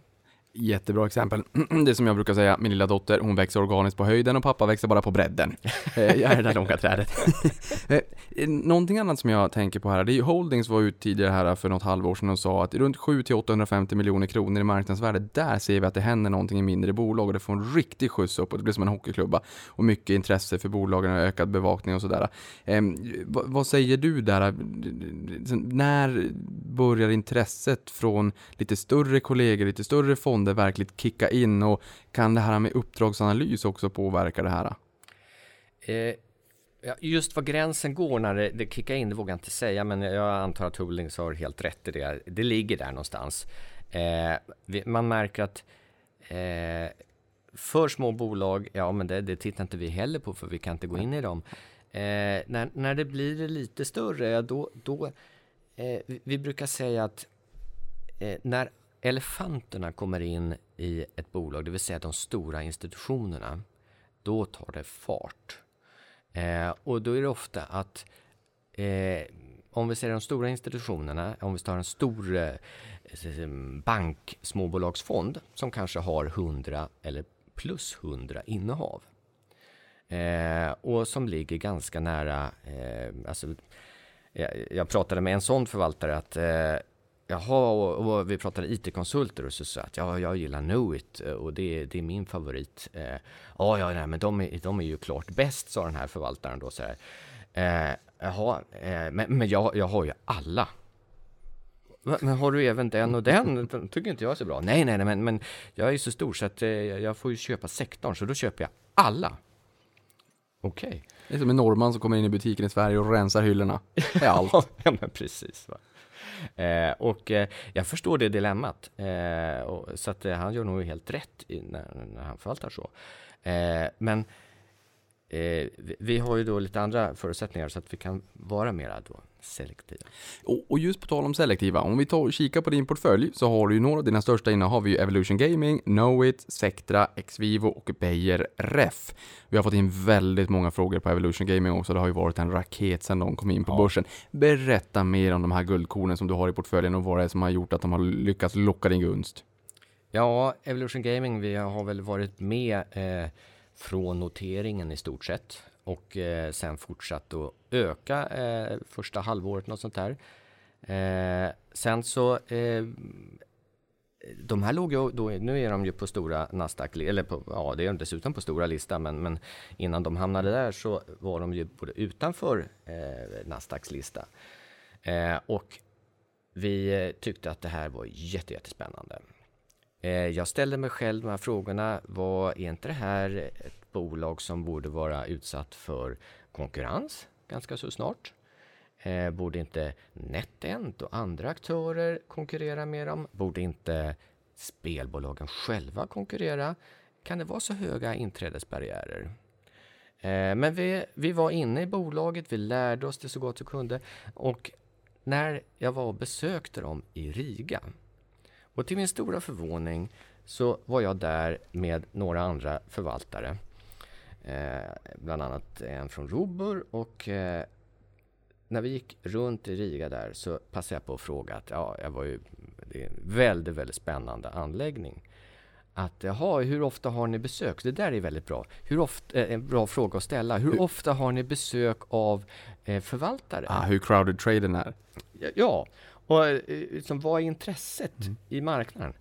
Jättebra exempel. Det är som jag brukar säga, min lilla dotter, hon växer organiskt på höjden och pappa växer bara på bredden. Eh, Jag är det där långa trädet. Eh, Någonting annat som jag tänker på här, det är ju Holdings var ut tidigare här för något halvår sedan och sa att runt 700-850 miljoner kronor i marknadsvärde, där ser vi att det händer någonting i mindre bolag och det får en riktig skjuts upp och det blir som en hockeyklubba. Och mycket intresse för bolagen och ökad bevakning och sådär. Eh, vad, vad säger du där? När börjar intresset från lite större kollegor, lite större fonder verkligt kicka in och kan det här med uppdragsanalys också påverka det här? Eh, just var gränsen går när det, det kickar in, det vågar jag inte säga, men jag antar att Holdings har helt rätt i det. Det ligger där någonstans. Eh, vi, man märker att eh, för små bolag, ja men det, det tittar inte vi heller på för vi kan inte gå in i dem. Eh, när, när det blir lite större, då, då eh, vi, vi brukar säga att eh, när elefanterna kommer in i ett bolag, det vill säga de stora institutionerna, då tar det fart. Eh, och då är det ofta att eh, om vi ser de stora institutionerna, om vi tar en stor eh, bank, småbolagsfond som kanske har 100 eller plus 100 innehav. Eh, och som ligger ganska nära, eh, alltså, jag, jag pratade med en sån förvaltare att eh, Jaha, och, och vi pratade IT-konsulter och så sa att ja, jag gillar Knowit och det, det är min favorit. Eh, ja, ja, nej, men de är, de är ju klart bäst, sa den här förvaltaren då så här. Eh, jaha, eh, men, men jag, jag har ju alla. "Va, Men har du även den och den? Den tycker inte jag är så bra. Nej, nej, nej, men, men jag är ju så stor så att eh, jag får ju köpa sektorn, så då köper jag alla. Okej. Det är som en norrman som kommer in i butiken i Sverige och rensar hyllorna. Det är allt. ja, men precis. Va? Eh, och eh, jag förstår det dilemmat. Eh, och, så att eh, han gör nog helt rätt i, när, när han förvaltar så. Eh, men eh, vi, vi har ju då lite andra förutsättningar så att vi kan vara mera då selektiva. Och, och just på tal om selektiva, om vi tar och kikar på din portfölj så har du ju några av dina största innehav ju Evolution Gaming, Knowit, Sectra, Xvivo och Beijer Ref. Vi har fått in väldigt många frågor på Evolution Gaming också, det har ju varit en raket sedan de kom in på Ja. börsen. Berätta mer om de här guldkornen som du har i portföljen och vad det är som har gjort att de har lyckats locka din gunst. Ja, Evolution Gaming, vi har väl varit med eh, från noteringen i stort sett och eh, sen fortsatt att öka eh, första halvåret något sånt där. Eh, sen så eh, de här låg ju då, nu är de ju på stora Nasdaq, eller på, ja det är de dessutom på stora listan, men, men innan de hamnade där så var de ju både utanför eh, Nasdaqs lista. Eh, och vi eh, tyckte att det här var jätte, jättespännande. Eh, jag ställde mig själv de här frågorna. Vad är inte det här ett bolag som borde vara utsatt för konkurrens ganska så snart? Eh, borde inte NetEnt och andra aktörer konkurrera med dem? Borde inte spelbolagen själva konkurrera? Kan det vara så höga inträdesbarriärer? Eh, men vi, vi var inne i bolaget, vi lärde oss det så gott vi kunde och när jag var och besökte dem i Riga och till min stora förvåning så var jag där med några andra förvaltare. Eh, bland annat en från Robur och eh, när vi gick runt i Riga där så passade jag på att fråga att ja, jag var ju, det är en väldigt, väldigt spännande anläggning. Att jaha, hur ofta har ni besök? Det där är väldigt bra. Hur ofta, eh, en bra fråga att ställa. Hur, Hur- ofta har ni besök av eh, förvaltare? Ah, hur crowded traden är. Ja, Ja, och liksom, vad är intresset i marknaden?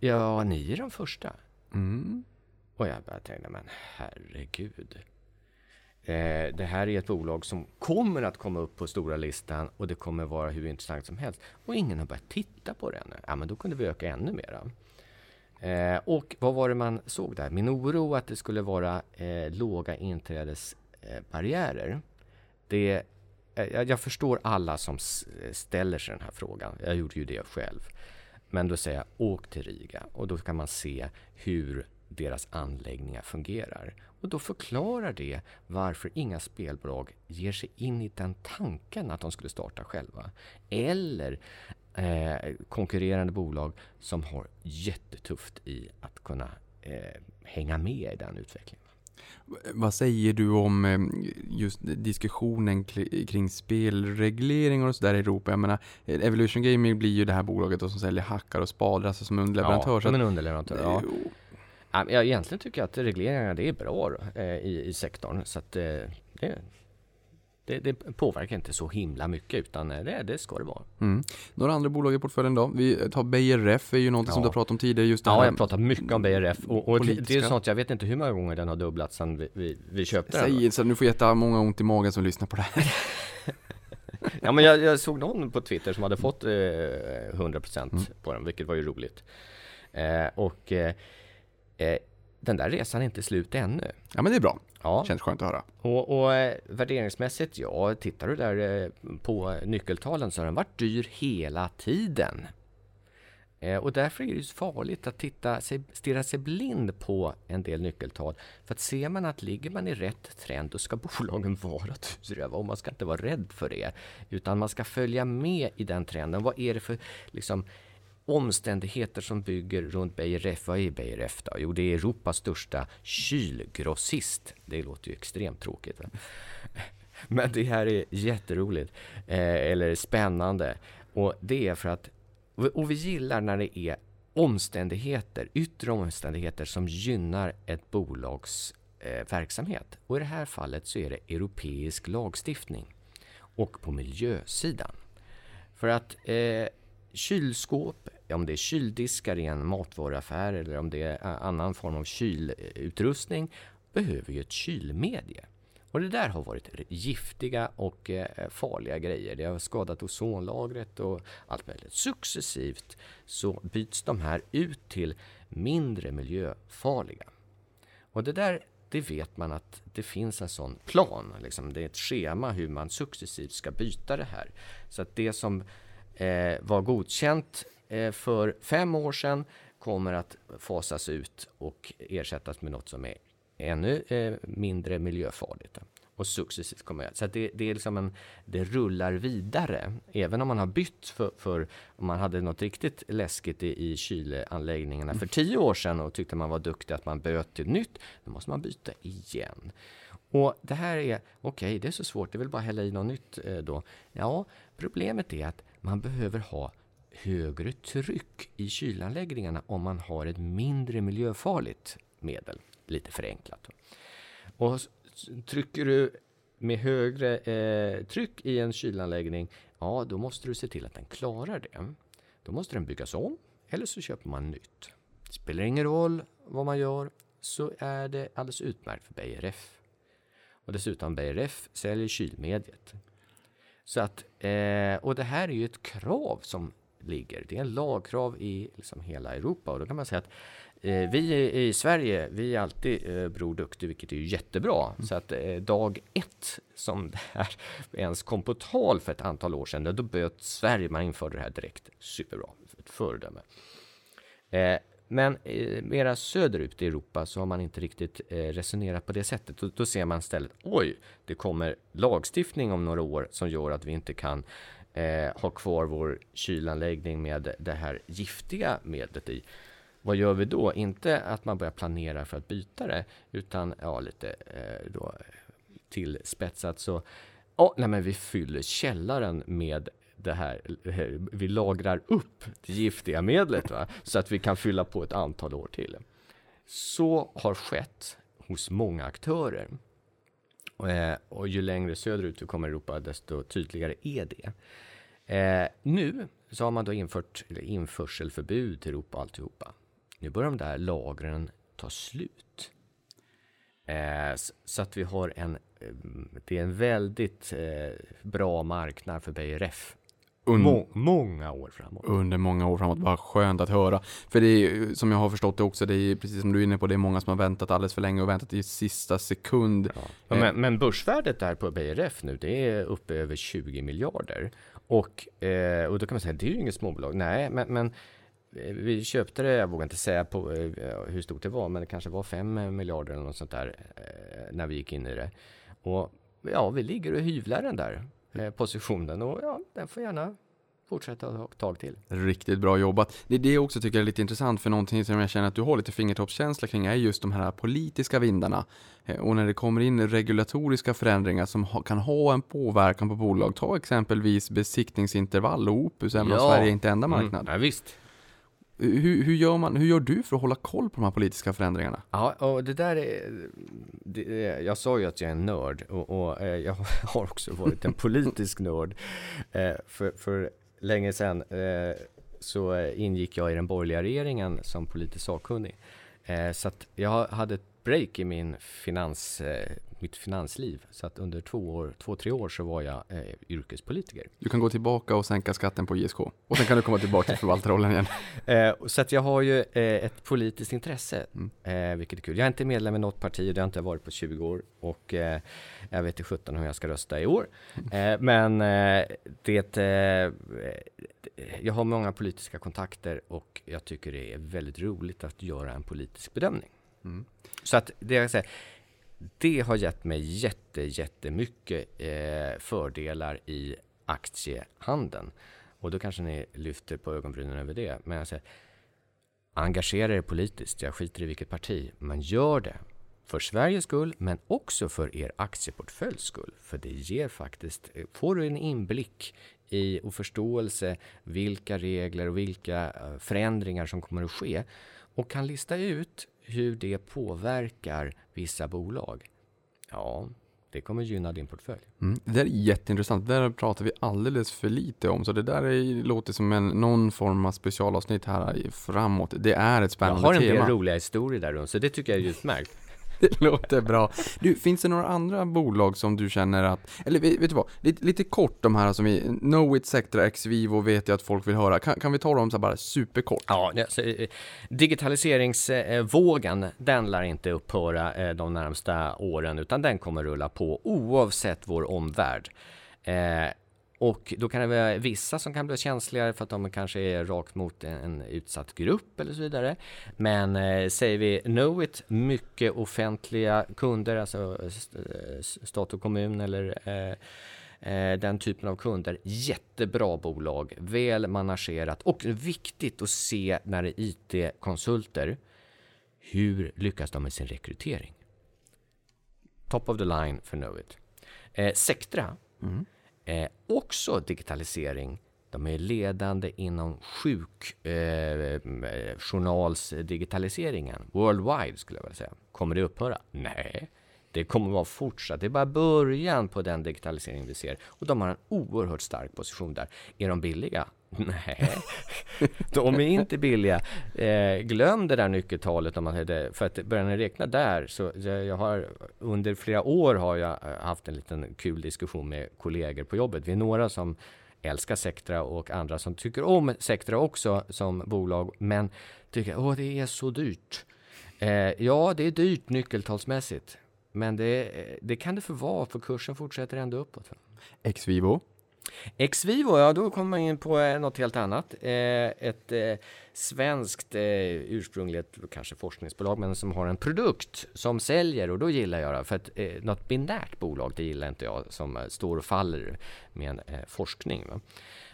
Ja, ni är de första. Mm. Och jag bara tänkte, men herregud. eh, det här är ett bolag som kommer att komma upp på stora listan och det kommer vara hur intressant som helst. Och ingen har börjat titta på det ännu. Ja, men då kunde vi öka ännu mera. Eh, och vad var det man såg där? Min oro att det skulle vara eh, låga inträdesbarriärer. Det, eh, jag förstår alla som ställer sig den här frågan. Jag gjorde ju det själv. Men då säger jag, åk till Riga och då kan man se hur deras anläggningar fungerar. Och då förklarar det varför inga spelbolag ger sig in i den tanken att de skulle starta själva. Eller eh, konkurrerande bolag som har jättetufft i att kunna eh, hänga med i den utvecklingen. Vad säger du om eh, just diskussionen kring spelregleringar och sådär i Europa? Jag menar, Evolution Gaming blir ju det här bolaget som säljer hackar och spadar, alltså som underleverantör. Ja, som en underleverantör, ja. Ja, egentligen tycker jag att regleringarna det är bra eh, i, i sektorn. Så att, eh, det, det, det, påverkar inte så himla mycket utan eh, det, det ska det vara. Mm. Några andra bolag i portföljen då? Vi tar Beijer Ref är ju något ja. som du har pratat om tidigare. Just ja, jag har pratat mycket om Beijer Ref och, och det, är sånt jag vet inte hur många gånger den har dubblats sedan vi, vi, vi köpte Säg, den. Så nu får jättemånga ont i magen som lyssnar på det här. ja men jag, jag, såg någon på Twitter som hade fått eh, 100% mm. på den, vilket var ju roligt. Eh, och eh den där resan är inte slut ännu. Ja men det är bra. Ja. Känns skönt att höra. Och, och eh, värderingsmässigt, ja, tittar du där eh, på nyckeltalen så har den varit dyr hela tiden. Eh, och därför är det farligt att titta, stirra sig blind på en del nyckeltal. För att ser man att ligger man i rätt trend, då ska bolagen vara dyra och man ska inte vara rädd för det. Utan man ska följa med i den trenden. Vad är det för liksom, omständigheter som bygger runt Beijer Ref. Vad är Beijer Ref då? Jo, det är Europas största kylgrossist. Det låter ju extremt tråkigt. Men det här är jätteroligt, eh, eller spännande. Och det är för att, och vi gillar när det är omständigheter, yttre omständigheter som gynnar ett bolags eh, verksamhet. Och i det här fallet så är det europeisk lagstiftning och på miljösidan. För att eh, kylskåp om det är kyldiskar i en matvaruaffär eller om det är eh, annan form av kylutrustning, behöver ju ett kylmedie. Och det där har varit giftiga och eh, farliga grejer. Det har skadat ozonlagret och allt möjligt. Successivt så byts de här ut till mindre miljöfarliga. Och det där, det vet man att det finns en sån plan. Liksom. Det är ett schema hur man successivt ska byta det här. Så att det som eh, var godkänt Eh, för fem år sedan kommer att fasas ut och ersättas med något som är ännu eh, mindre miljöfarligt. Och successivt kommer det. Så det, det, är liksom en, det rullar vidare. Även om man har bytt för, för om man hade något riktigt läskigt i, i kylanläggningarna för tio år sedan och tyckte man var duktig att man böt till nytt. Då måste man byta igen. Och det här är, okej, okay, det är så svårt, det vill väl bara hälla i något nytt eh, då. Ja, problemet är att man behöver ha högre tryck i kylanläggningarna om man har ett mindre miljöfarligt medel, lite förenklat. Och trycker du med högre eh, tryck i en kylanläggning, ja då måste du se till att den klarar det. Då måste den byggas om eller så köper man nytt. Det spelar ingen roll vad man gör så är det alldeles utmärkt för BRF. Och dessutom BRF säljer kylmediet. Så att, eh, och det här är ju ett krav som ligger. Det är en lagkrav i liksom hela Europa och då kan man säga att eh, vi i Sverige, vi är alltid eh, Bror Duktig, vilket är jättebra. Mm. Så att eh, dag ett som det här ens kom på tal för ett antal år sedan, då böt Sverige, man införde det här direkt. Superbra, ett föredöme. Eh, men eh, mera söderut i Europa så har man inte riktigt eh, resonerat på det sättet. Då, då ser man istället, oj, det kommer lagstiftning om några år som gör att vi inte kan eh, ha kvar vår kylanläggning med det här giftiga medlet i. Vad gör vi då? Inte att man börjar planera för att byta det, utan ja, lite eh, då, tillspetsat så oh, nej, men vi fyller källaren med det här, eh, vi lagrar upp det giftiga medlet va? så att vi kan fylla på ett antal år till. Så har skett hos många aktörer. Och, eh, och ju längre söderut du kommer i Europa, desto tydligare är det. Eh, nu så har man då infört införselförbud till Europa och alltihopa. Nu börjar de där lagren ta slut. Eh, så att vi har en, eh, det är en väldigt eh, bra marknad för Beijer Ref. Un- Må, många år framåt. under många år framåt. Bara skönt att höra. För det är som jag har förstått det också, det är precis som du är inne på, det är många som har väntat alldeles för länge och väntat i sista sekund. Ja, Eh. men, men börsvärdet där på Ref nu, det är uppe över 20 miljarder. Och, eh, och då kan man säga, det är ju inget småbolag. Nej, men, men eh, vi köpte det, jag vågar inte säga på hur stort det var, men det kanske var 5 miljarder eller något sånt där när vi gick in i det. Och ja, vi ligger och hyvlar den där positionen och ja, den får gärna fortsätta ett tag till. Riktigt bra jobbat. Det är det jag också tycker är lite intressant för någonting som jag känner att du har lite fingertoppskänsla kring är just de här politiska vindarna. Eh, Och när det kommer in regulatoriska förändringar som kan ha en påverkan på bolag. Ta exempelvis besiktningsintervall och Opus, även om Ja. Sverige är inte enda marknad. Mm, ja, visst. Hur, hur, gör man, hur gör du för att hålla koll på de här politiska förändringarna? Ja, och det där är... Det, jag sa ju att jag är en nörd och, och eh, jag har också varit en politisk nörd. Eh, för, för länge sedan eh, så ingick jag i den borgerliga regeringen som politisk sakkunnig. Så jag hade break i min finans, eh, mitt finansliv. Så att under två, år, två tre år så var jag eh, yrkespolitiker. Du kan gå tillbaka och sänka skatten på ISK. Och sen kan du komma tillbaka till förvaltarrollen igen. Eh, så att jag har ju eh, ett politiskt intresse, Mm. eh, vilket är kul. Jag är inte medlem i något parti, det har inte jag varit på 20 år och eh, jag vet i 17 hur jag ska rösta i år. Eh, men det, jag har många politiska kontakter och jag tycker det är väldigt roligt att göra en politisk bedömning. Mm. Så att det jag säger, det har gett mig jätte, jättemycket eh, fördelar i aktiehandeln. Och då kanske ni lyfter på ögonbrynen över det. Men jag säger, engagera er politiskt. Jag skiter i vilket parti. Men gör det. För Sveriges skull, men också för er aktieportföljs skull. För det ger faktiskt, eh, får du en inblick i och förståelse vilka regler och vilka eh, förändringar som kommer att ske och kan lista ut hur det påverkar vissa bolag. Ja, det kommer gynna din portfölj. Mm. Det där är jätteintressant. Det där pratar vi alldeles för lite om. Så det där är, låter som en, någon form av specialavsnitt här framåt. Det är ett Jag spännande har en del tema. roliga historier där runt, så det tycker jag är utmärkt. Det låter bra. Du, finns det några andra bolag som du känner att, eller vet du vad, lite, lite kort de här som vi, Knowit, Sectra, Exvivo vet jag att folk vill höra. Kan, kan vi ta dem så här bara superkort? Ja, alltså, digitaliseringsvågen, den lär inte upphöra eh, de närmsta åren, utan den kommer rulla på oavsett vår omvärld. Eh, och då kan det vara vissa som kan bli känsligare för att de kanske är rakt mot en, utsatt grupp eller så vidare. Men eh, säger vi Knowit, mycket offentliga kunder, alltså st- stat och kommun eller eh, eh, den typen av kunder. Jättebra bolag, väl managerat och viktigt att se när det är IT-konsulter. Hur lyckas de med sin rekrytering? Top of the line för Knowit. Eh, Sectra, mm eh, också digitalisering. De är ledande inom sjukjournalsdigitaliseringen. Eh, eh Worldwide skulle jag vilja säga. Kommer det upphöra? Nej, det kommer vara fortsatt. Det är bara början på den digitalisering vi ser. Och de har en oerhört stark position där. Är de billiga? Nej, de är inte billiga. Eh, glöm det där nyckeltalet om man hade. För att börjar ni räkna där så jag, har under flera år har jag eh, haft en liten kul diskussion med kollegor på jobbet. Vi är några som älskar Sectra och andra som tycker om Sectra också som bolag men tycker att det är så dyrt. Eh, ja, det är dyrt nyckeltalsmässigt. Men det, eh, det kan det få vara för kursen fortsätter ändå uppåt. Exvivo. Exvivo, ja då kommer man in på eh, något helt annat. Eh, ett eh, svenskt eh, ursprungligt, kanske forskningsbolag, men som har en produkt som säljer och då gillar jag det. För att eh, något binärt bolag, det gillar inte jag som eh, står och faller med en eh, forskning.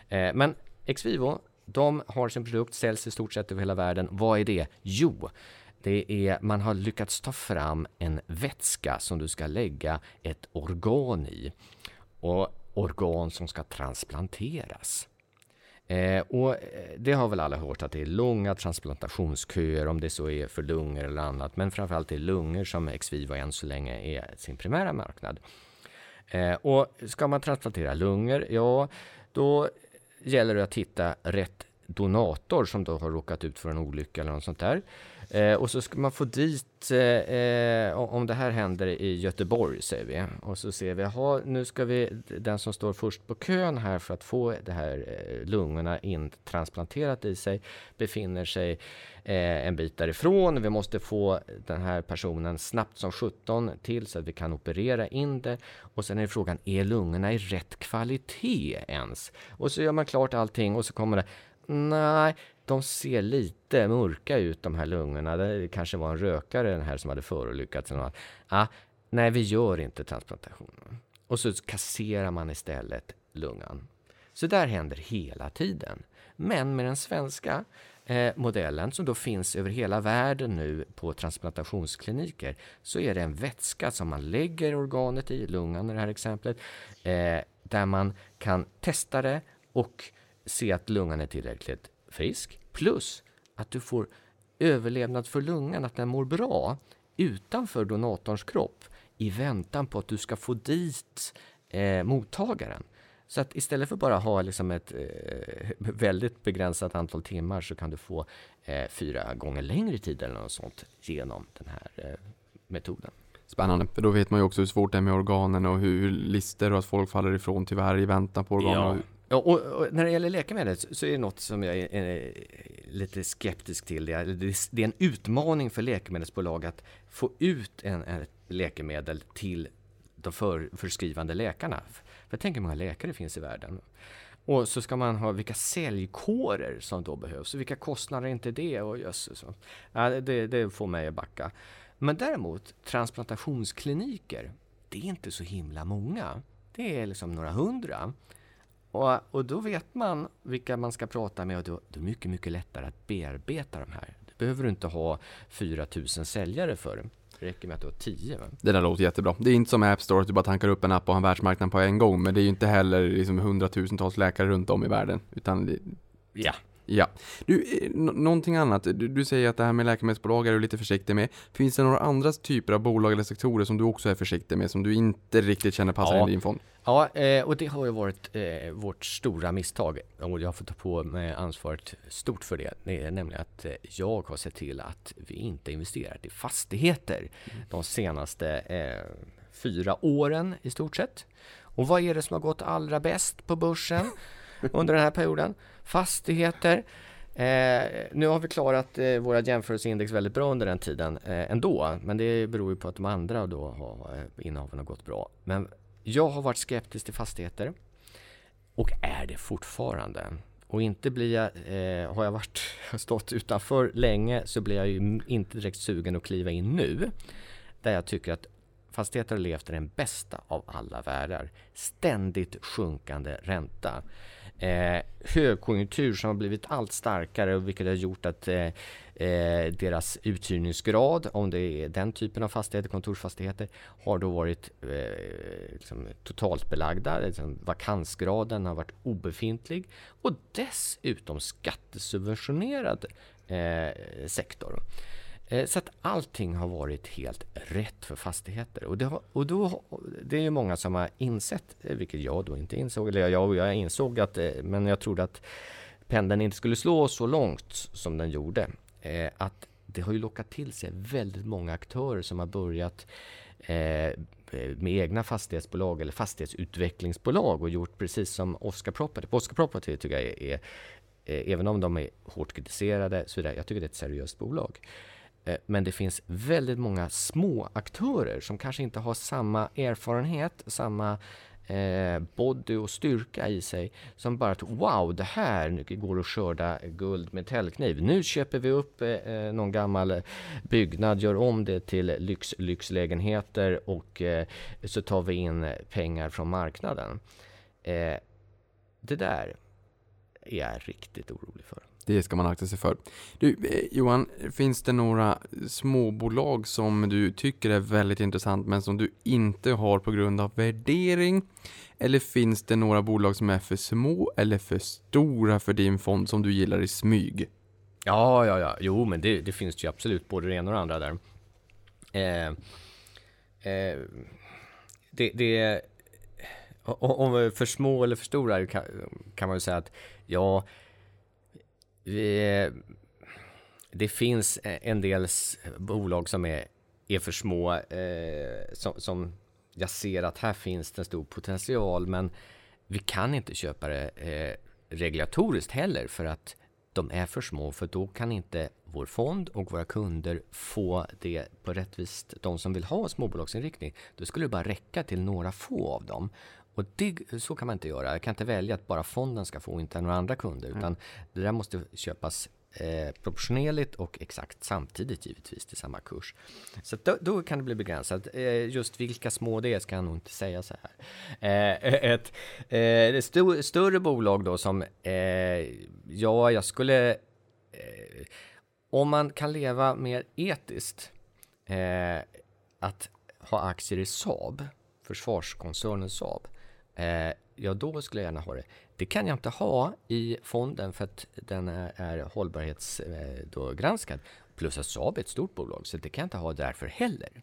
Eh, men Ex men de har sin produkt, säljs i stort sett över hela världen. Vad är det? Jo, det är, man har lyckats ta fram en vätska som du ska lägga ett organ i. Och organ som ska transplanteras. Eh, och eh, det har väl alla hört att det är långa transplantationsköer om det så är för lungor eller annat. Men framförallt är lungor som Xviva än så länge är sin primära marknad. Eh, och ska man transplantera lungor, ja då gäller det att hitta rätt donator som då har råkat ut för en olycka eller något sånt där. Eh, och så ska man få dit, eh, eh om det här händer i Göteborg säger vi, och så ser vi, jaha, nu ska vi, den som står först på kön här för att få det här eh, lungorna intransplanterat i sig, befinner sig eh, en bit därifrån. Vi måste få den här personen snabbt som 17 till så att vi kan operera in det. Och sen är frågan, är lungorna i rätt kvalitet ens? Och så gör man klart allting och så kommer det, nej, de ser lite mörka ut de här lungorna. Det kanske var en rökare den här som hade förolyckats. Ah, nej, vi gör inte transplantationen. Och så kasserar man istället lungan. Så där händer hela tiden. Men med den svenska eh, modellen som då finns över hela världen nu på transplantationskliniker så är det en vätska som man lägger organet i, lungan i det här exemplet, eh, där man kan testa det och se att lungan är tillräckligt frisk plus att du får överlevnad för lungan, att den mår bra utanför donatorns kropp i väntan på att du ska få dit eh, mottagaren. Så att istället för bara ha liksom ett eh, väldigt begränsat antal timmar så kan du få eh, fyra gånger längre tid eller något sånt genom den här eh, metoden. Spännande, för då vet man ju också hur svårt det är med organen och hur lister och att folk faller ifrån tyvärr i väntan på organen. Ja. Ja, och, och, när det gäller läkemedel så är det något som jag är, är lite skeptisk till. Det är, det är en utmaning för läkemedelsbolag att få ut en, en läkemedel till de för, förskrivande läkarna. För tänk hur många läkare det finns i världen. Och så ska man ha vilka säljkårer som då behövs och vilka kostnader är inte det? Och jösses. Ja, det, det får mig att backa. Men däremot transplantationskliniker, det är inte så himla många. Det är liksom några hundra. Och, och då vet man vilka man ska prata med och då, då är det mycket, mycket lättare att bearbeta de här. Det behöver du inte ha 4000 säljare för. Det räcker med att du har 10. Va? Det där låter jättebra. Det är inte som App Store att du bara tankar upp en app och har en världsmarknad på en gång. Men det är ju inte heller liksom hundratusentals läkare runt om i världen. Utan det, Ja. Ja. Du, eh, nå- någonting annat. Du, du säger att det här med läkemedelsbolag är du lite försiktig med. Finns det några andra typer av bolag eller sektorer som du också är försiktig med, som du inte riktigt känner passar Ja. in i din fond? Ja, eh, och det har ju varit eh, vårt stora misstag och jag har fått ta på mig ansvaret stort för det. Det är nämligen att jag har sett till att vi inte investerat i fastigheter de senaste fyra åren i stort sett. Och vad är det som har gått allra bäst på börsen under den här perioden? Fastigheter. Eh, nu har vi klarat eh, våra jämförelseindex väldigt bra under den tiden eh, ändå, men det beror ju på att de andra då har eh, innehaven har gått bra. Men jag har varit skeptisk till fastigheter och är det fortfarande. Och inte blir jag, eh, har jag varit, stått utanför länge så blir jag ju inte direkt sugen att kliva in nu. Där jag tycker att fastigheter har levt i den bästa av alla världar. Ständigt sjunkande ränta. Eh, högkonjunktur som har blivit allt starkare vilket har gjort att eh, eh, deras uthyrningsgrad, om det är den typen av fastigheter, kontorsfastigheter, har då varit eh, liksom totalt belagda. Liksom vakansgraden har varit obefintlig och dessutom skattesubventionerad eh, sektor. Eh, så att allting har varit helt rätt för fastigheter. Och det, har, och då, det är ju många som har insett, eh, vilket jag då inte insåg, eller jag, jag insåg att, eh, men jag trodde att pendeln inte skulle slå så långt som den gjorde. Att det har ju lockat till sig väldigt många aktörer som har börjat med egna fastighetsbolag eller fastighetsutvecklingsbolag och gjort precis som Oscar Property. Oscar Property tycker jag är, är även om de är hårt kritiserade, så är det, jag tycker det är ett seriöst bolag. Eh, men det finns väldigt många små aktörer som kanske inte har samma erfarenhet, samma eh, body och styrka i sig som bara att wow, det här går att skörda guld med täljkniv. Nu köper vi upp eh, eh, någon gammal byggnad, gör om det till lyx, lyxlägenheter och eh, så tar vi in pengar från marknaden. Eh, det där är jag riktigt orolig för. Det ska man akta sig för. Du, eh, Johan, finns det några småbolag som du tycker är väldigt intressant men som du inte har på grund av värdering? Eller finns det några bolag som är för små eller för stora för din fond som du gillar i smyg? Ja, ja, ja. Jo, men det, det finns ju absolut både det ena och det andra där. Eh, eh, det, det om för små eller för stora kan, kan man ju säga att ja, vi, eh, det finns en del bolag som är, är för små, eh, som, som jag ser att här finns det en stor potential, men vi kan inte köpa det eh, regulatoriskt heller för att de är för små, för då kan inte vår fond och våra kunder få det på rättvist, de som vill ha småbolagsinriktning. Då skulle det bara räcka till några få av dem. Och det, så kan man inte göra. Jag kan inte välja att bara fonden ska få, och inte några andra kunder, utan det där måste köpas eh, proportionerligt och exakt samtidigt givetvis till samma kurs. Så då, då kan det bli begränsat. Eh, just vilka små det är ska jag nog inte säga så här. Eh, ett eh, ett stor, större bolag då som, eh, ja, jag skulle, eh, om man kan leva mer etiskt, eh, att ha aktier i Saab, försvarskoncernen Saab, eh, ja då skulle jag gärna ha det. Det kan jag inte ha i fonden för att den är, är hållbarhetsgranskad. Eh. Plus att Saab är ett stort bolag, så det kan jag inte ha därför heller.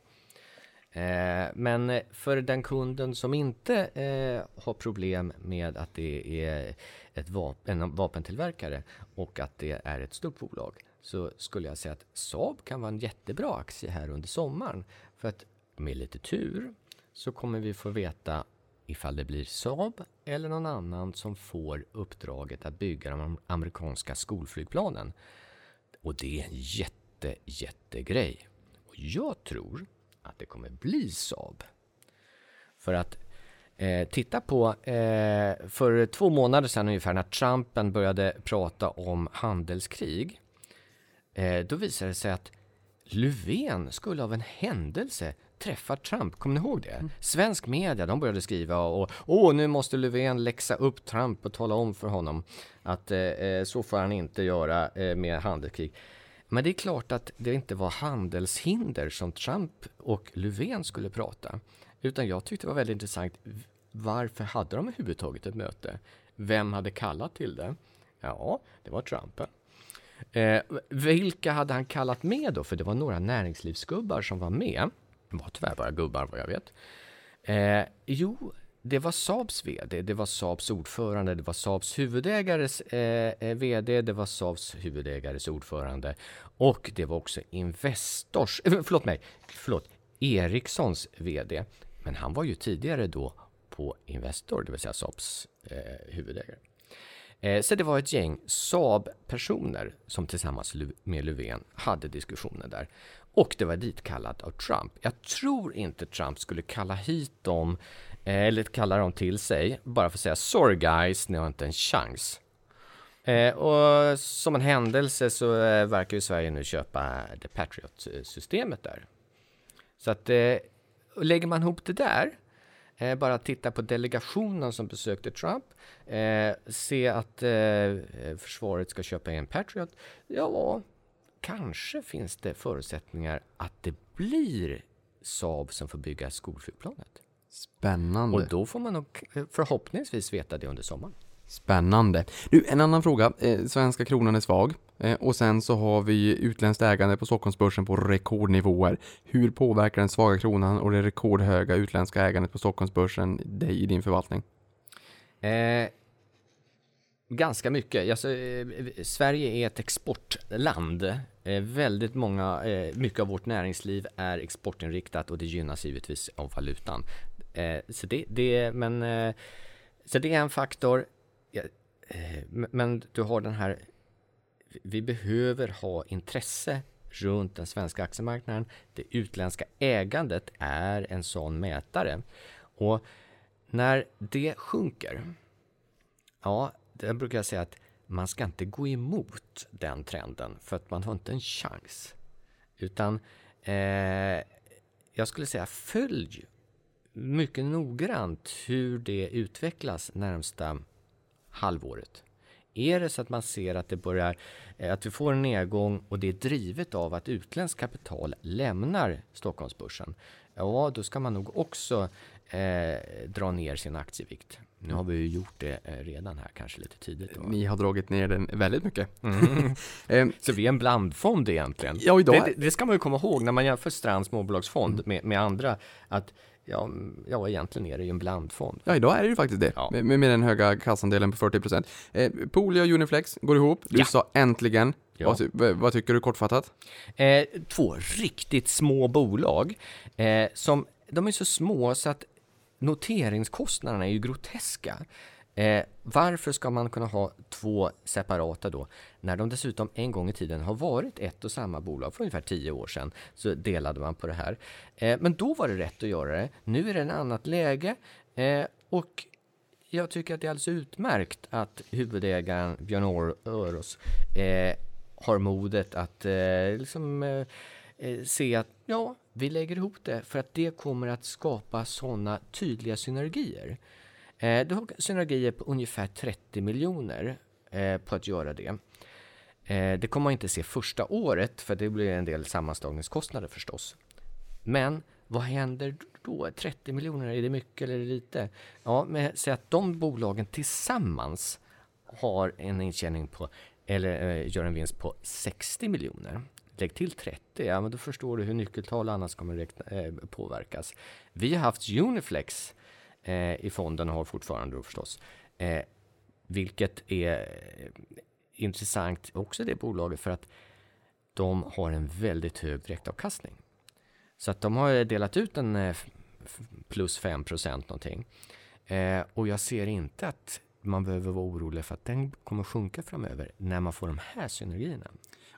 Eh, men för den kunden som inte eh, har problem med att det är ett vapen, en vapentillverkare och att det är ett stort bolag så skulle jag säga att Saab kan vara en jättebra aktie här under sommaren. För att med lite tur så kommer vi få veta ifall det blir Saab eller någon annan som får uppdraget att bygga de amerikanska skolflygplanen. Och det är en jätte, jättegrej. Och jag tror att det kommer bli Saab. För att eh, titta på, eh, för två månader sedan ungefär när Trumpen började prata om handelskrig. Eh, då visade det sig att Löfven skulle av en händelse träffa Trump. Kommer ni ihåg det? Svensk media, de började skriva och åh, nu måste Löfven läxa upp Trump och tala om för honom att eh, eh, så får han inte göra eh, med handelskrig. Men det är klart att det inte var handelshinder som Trump och Löfven skulle prata. Utan jag tyckte det var väldigt intressant. Varför hade de överhuvudtaget ett möte? Vem hade kallat till det? Ja, det var Trump. Eh, vilka hade han kallat med då? För det var några näringslivsgubbar som var med. Var tyvärr bara gubbar vad jag vet. Eh, jo, det var Saabs VD, det var Saabs ordförande, det var Saabs huvudägares eh, eh VD, det var Saabs huvudägares ordförande och det var också Investors, eh, förlåt mig, förlåt, Ericssons VD. Men han var ju tidigare då på Investor, det vill säga Saabs eh, huvudägare. Eh, så det var ett gäng Saab-personer som tillsammans med Löfven hade diskussioner där. Och det var ditkallat av Trump. Jag tror inte Trump skulle kalla hit dem, eh, eller kalla dem till sig, bara för att säga sorry guys, ni har inte en chans. Eh, och som en händelse så eh, verkar ju Sverige nu köpa eh, The Patriot-systemet där. Så att eh, lägger man ihop det där, eh, bara titta på delegationen som besökte Trump, eh, se att eh, försvaret ska köpa en Patriot, ja, kanske finns det förutsättningar att det blir Saab som får bygga skolflygplanet. Spännande. Och då får man nog förhoppningsvis veta det under sommaren. Spännande. Du, en annan fråga. Eh, svenska kronan är svag. Eh, och sen så har vi utländskt ägande på Stockholmsbörsen på rekordnivåer. Hur påverkar den svaga kronan och det rekordhöga utländska ägandet på Stockholmsbörsen dig i din förvaltning? Eh, ganska mycket. Alltså, eh, Sverige är ett exportland. Eh, väldigt många, eh, mycket av vårt näringsliv är exportinriktat och det gynnas givetvis av valutan. Eh, så, det, det, men, eh, så det är en faktor. Ja, eh, men du har den här, vi behöver ha intresse runt den svenska aktiemarknaden. Det utländska ägandet är en sån mätare. Och när det sjunker, ja, det brukar jag säga att man ska inte gå emot den trenden för att man har inte en chans. Utan eh, jag skulle säga följ mycket noggrant hur det utvecklas närmsta halvåret. Är det så att man ser att det börjar, eh, att vi får en nedgång och det är drivet av att utländskt kapital lämnar Stockholmsbörsen, ja då ska man nog också eh, dra ner sin aktievikt. Nu har vi ju gjort det eh, redan här, kanske lite tidigt. Då. Ni har dragit ner den väldigt mycket. Eh, Så vi är en blandfond egentligen. Ja, idag- det, det, ska man ju komma ihåg när man jämför Strands småbolagsfond med, med andra. Att ja, ja, egentligen är det ju en blandfond. Ja, idag är det ju faktiskt det. Ja. Med, med den höga kassandelen på 40%. Eh, Poolia och Uniflex går ihop. Du Ja. sa äntligen. Ja. Vad, vad tycker du kortfattat? Eh, två riktigt små bolag eh, som de är så små så att noteringskostnaderna är ju groteska. Eh, varför ska man kunna ha två separata då? När de dessutom en gång i tiden har varit ett och samma bolag för ungefär tio år sedan så delade man på det här. Eh, men då var det rätt att göra det. Nu är det ett annat läge eh, och jag tycker att det är alldeles utmärkt att huvudägaren Björn Öros eh, har modet att eh, liksom, eh, eh, se att ja, vi lägger ihop det för att det kommer att skapa sådana tydliga synergier. Eh, du har synergier på ungefär 30 miljoner eh, på att göra det. Eh, det kommer man inte se första året för det blir en del sammanslagningskostnader förstås. Men vad händer då? 30 miljoner, är det mycket eller är det lite? Ja, men säg att de bolagen tillsammans har en intjäning på, eller eh, gör en vinst på 60 miljoner. Lägg till 30, ja men då förstår du hur nyckeltal annars kommer räkna, eh, påverkas. Vi har haft Uniflex eh, i fonden och har fortfarande då förstås. Eh, vilket är eh, intressant också det bolaget för att de har en väldigt hög direktavkastning. Så att de har delat ut en eh, plus 5 procent någonting. Eh, och jag ser inte att man behöver vara orolig för att den kommer sjunka framöver när man får de här synergierna.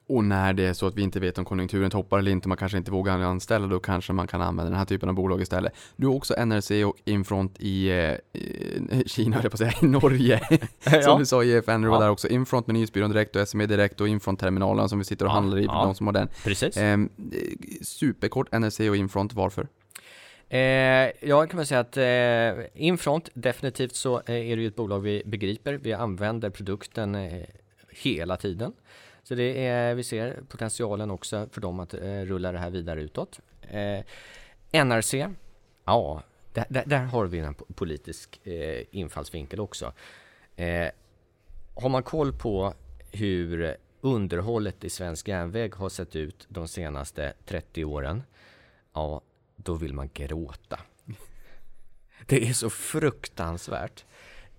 Och när det är så att vi inte vet om konjunkturen toppar eller inte, man kanske inte vågar anställa, då kanske man kan använda den här typen av bolag istället. Du har också NRC och Infront i, eh, i Kina, jag på att säga, i Norge. Som Ja. du sa, IFN var Ja. där också. Infront med Nyhetsbyrån Direkt och SME Direkt och Infront-terminalen som vi sitter och Ja, handlar i, för ja. de som har den. Precis. Eh, superkort, NRC och Infront, varför? Eh, jag kan väl säga att eh, Infront, definitivt så eh, är det ju ett bolag vi begriper. Vi använder produkten eh, hela tiden. Så det är, vi ser potentialen också för dem att eh, rulla det här vidare utåt. Eh, NRC, ja, där, där, där har vi en politisk eh, infallsvinkel också. Eh, har man koll på hur underhållet i svensk järnväg har sett ut de senaste 30 åren, ja, då vill man gråta. Det är så fruktansvärt.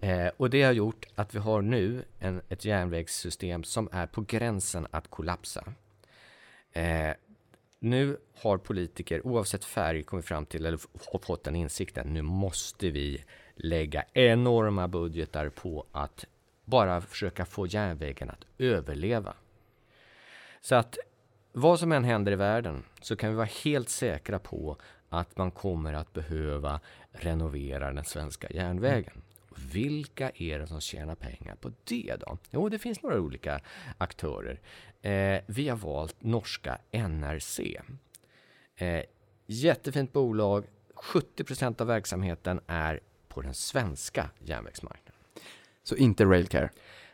Eh, och det har gjort att vi har nu en, ett järnvägssystem som är på gränsen att kollapsa. Eh, nu har politiker oavsett färg kommit fram till, eller fått den insikten, nu måste vi lägga enorma budgetar på att bara försöka få järnvägen att överleva. Så att vad som än händer i världen så kan vi vara helt säkra på att man kommer att behöva renovera den svenska järnvägen. Vilka är det som tjänar pengar på det då? Jo, det finns några olika aktörer. Eh, vi har valt norska NRC. Eh, jättefint bolag. 70% av verksamheten är på den svenska järnvägsmarknaden. Så inte Railcare.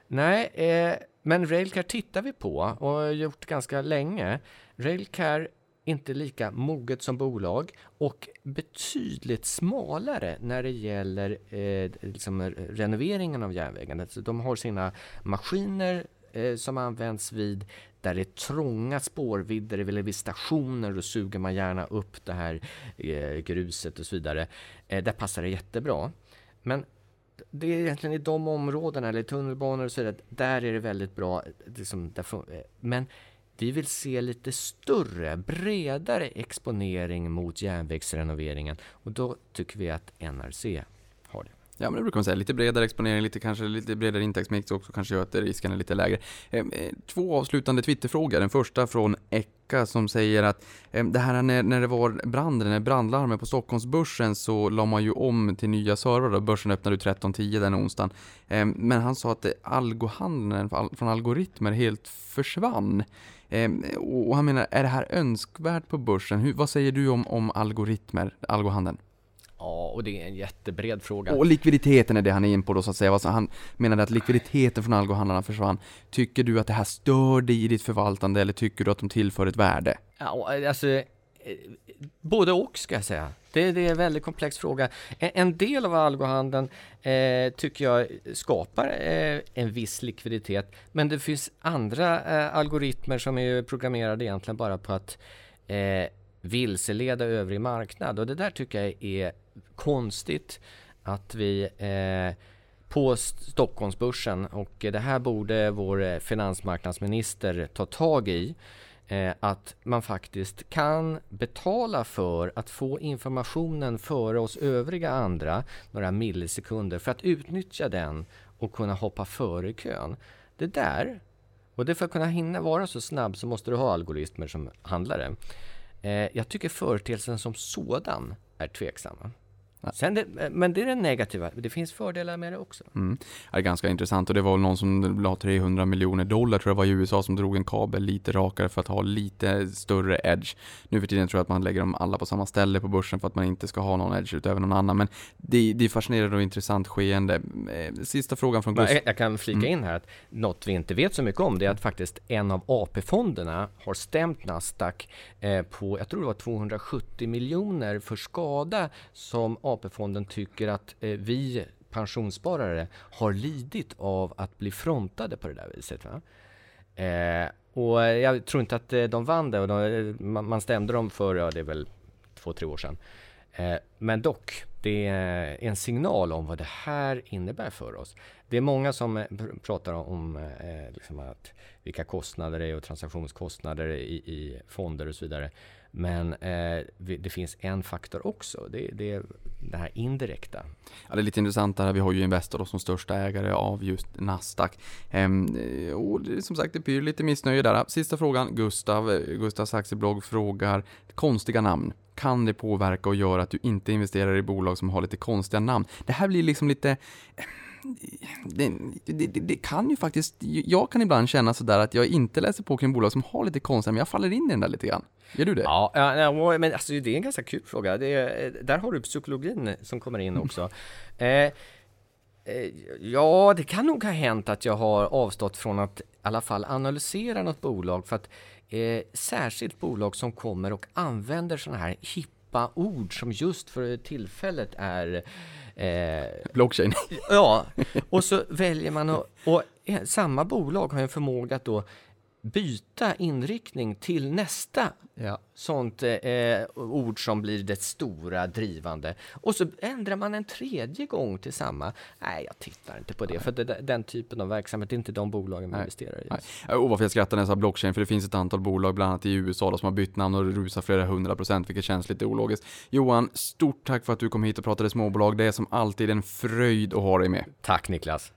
Nej, eh, men Railcare tittar vi på och har gjort ganska länge. Railcare inte lika moget som bolag och betydligt smalare när det gäller eh, liksom eh, renoveringen av järnvägen. Alltså, de har sina maskiner eh, som används vid där det är trånga spårvidder eller vid stationer då suger man gärna upp det här eh, gruset och så vidare. Eh, där passar det jättebra. Men det är egentligen i de områdena, eller tunnelbanor och så vidare, där är det väldigt bra. Eh, liksom, där, eh, men vi vill se lite större, bredare exponering mot järnvägsrenoveringen och då tycker vi att NRC har det. Ja men det brukar man säga, lite bredare exponering, lite kanske lite bredare intäktsmix också kanske gör att risken är lite lägre. Ehm, eh, två avslutande Twitterfrågor. Den första från Ecka som säger att ehm, det här när, när det var branden, när brandlarmen på Stockholmsbörsen så la man ju om till nya servrar och börsen öppnade 13.10 den onsdagen. Ehm, men han sa att algohandeln från algoritmer helt försvann. Eh, Och han menar, är det här önskvärt på börsen? Hur, vad säger du om, om algoritmer, algohandeln? Ja, och det är en jättebred fråga. Och likviditeten är det han är in på då så att säga. Alltså han menade att likviditeten från algohandlarna försvann. Tycker du att det här stör dig i ditt förvaltande eller tycker du att de tillför ett värde? Ja, alltså, både och ska jag säga. Det, det är en väldigt komplex fråga. En, en del av algohandeln eh, tycker jag skapar eh, en viss likviditet, men det finns andra eh, algoritmer som är programmerade egentligen bara på att eh, vilseleda övrig marknad. Och det där tycker jag är konstigt att vi eh, på Stockholmsbörsen och det här borde vår eh, finansmarknadsminister ta tag i eh, att man faktiskt kan betala för att få informationen före oss övriga andra några millisekunder för att utnyttja den och kunna hoppa före i kön. Det där, och det för att kunna hinna vara så snabb så måste du ha algoritmer som handlare. Eh, jag tycker företeelsen som sådan är tveksamma. Sen det, men det är det negativa. Det finns fördelar med det också. Mm. Det är ganska intressant och det var någon som la 300 miljoner dollar tror jag var i USA som drog en kabel lite rakare för att ha lite större edge. Nu för tiden tror jag att man lägger dem alla på samma ställe på börsen för att man inte ska ha någon edge utöver någon annan. Men det, det är fascinerande och intressant skeende. Eh, sista frågan från Gustav. Jag kan flika in här att något vi inte vet så mycket om det är att faktiskt en av AP-fonderna har stämt Nasdaq eh, på, jag tror det var 270 miljoner för skada som AP-fonden tycker att eh, vi pensionssparare har lidit av att bli frontade på det där viset. Va? Eh, och jag tror inte att eh, de vann det och de, eh, man stämde dem för, ja det är väl två, tre år sedan. Eh, men dock, det är en signal om vad det här innebär för oss. Det är många som eh, pratar om eh, liksom att vilka kostnader det är och transaktionskostnader i, i fonder och så vidare. Men eh, det finns en faktor också. Det, det är det här indirekta. Ja, det är lite intressant där. Vi har ju Investor som största ägare av just Nasdaq. Ehm, och det, som sagt, det blir lite missnöje där. Sista frågan. Gustav, eh, Gustavs aktieblogg frågar konstiga namn. Kan det påverka och göra att du inte investerar i bolag som har lite konstiga namn? Det här blir liksom lite det, det, det, kan ju faktiskt, jag kan ibland känna sådär att jag inte läser på kring bolag som har lite konstiga, men jag faller in i den där lite grann. Gör du det? Ja, ja men alltså det är en ganska kul fråga. Är, där har du psykologin som kommer in också. Eh, eh, ja, det kan nog ha hänt att jag har avstått från att i alla fall analysera något bolag för att eh, särskilt bolag som kommer och använder sådana här hippa ord som just för tillfället är Eh, Blockchain. ja, och så väljer man att, och samma bolag har en förmåga att då byta inriktning till nästa ja. sånt eh, ord som blir det stora drivande. Och så ändrar man en tredje gång till samma. Nej, jag tittar inte på det, Nej. för det, den typen av verksamhet är inte de bolagen vi investerar i. Nej. Och varför jag skrattar när jag sa blockchain, för det finns ett antal bolag, bland annat i USA, då, som har bytt namn och rusar flera hundra procent, vilket känns lite ologiskt. Johan, stort tack för att du kom hit och pratade småbolag. Det är som alltid en fröjd att ha dig med. Tack Niklas.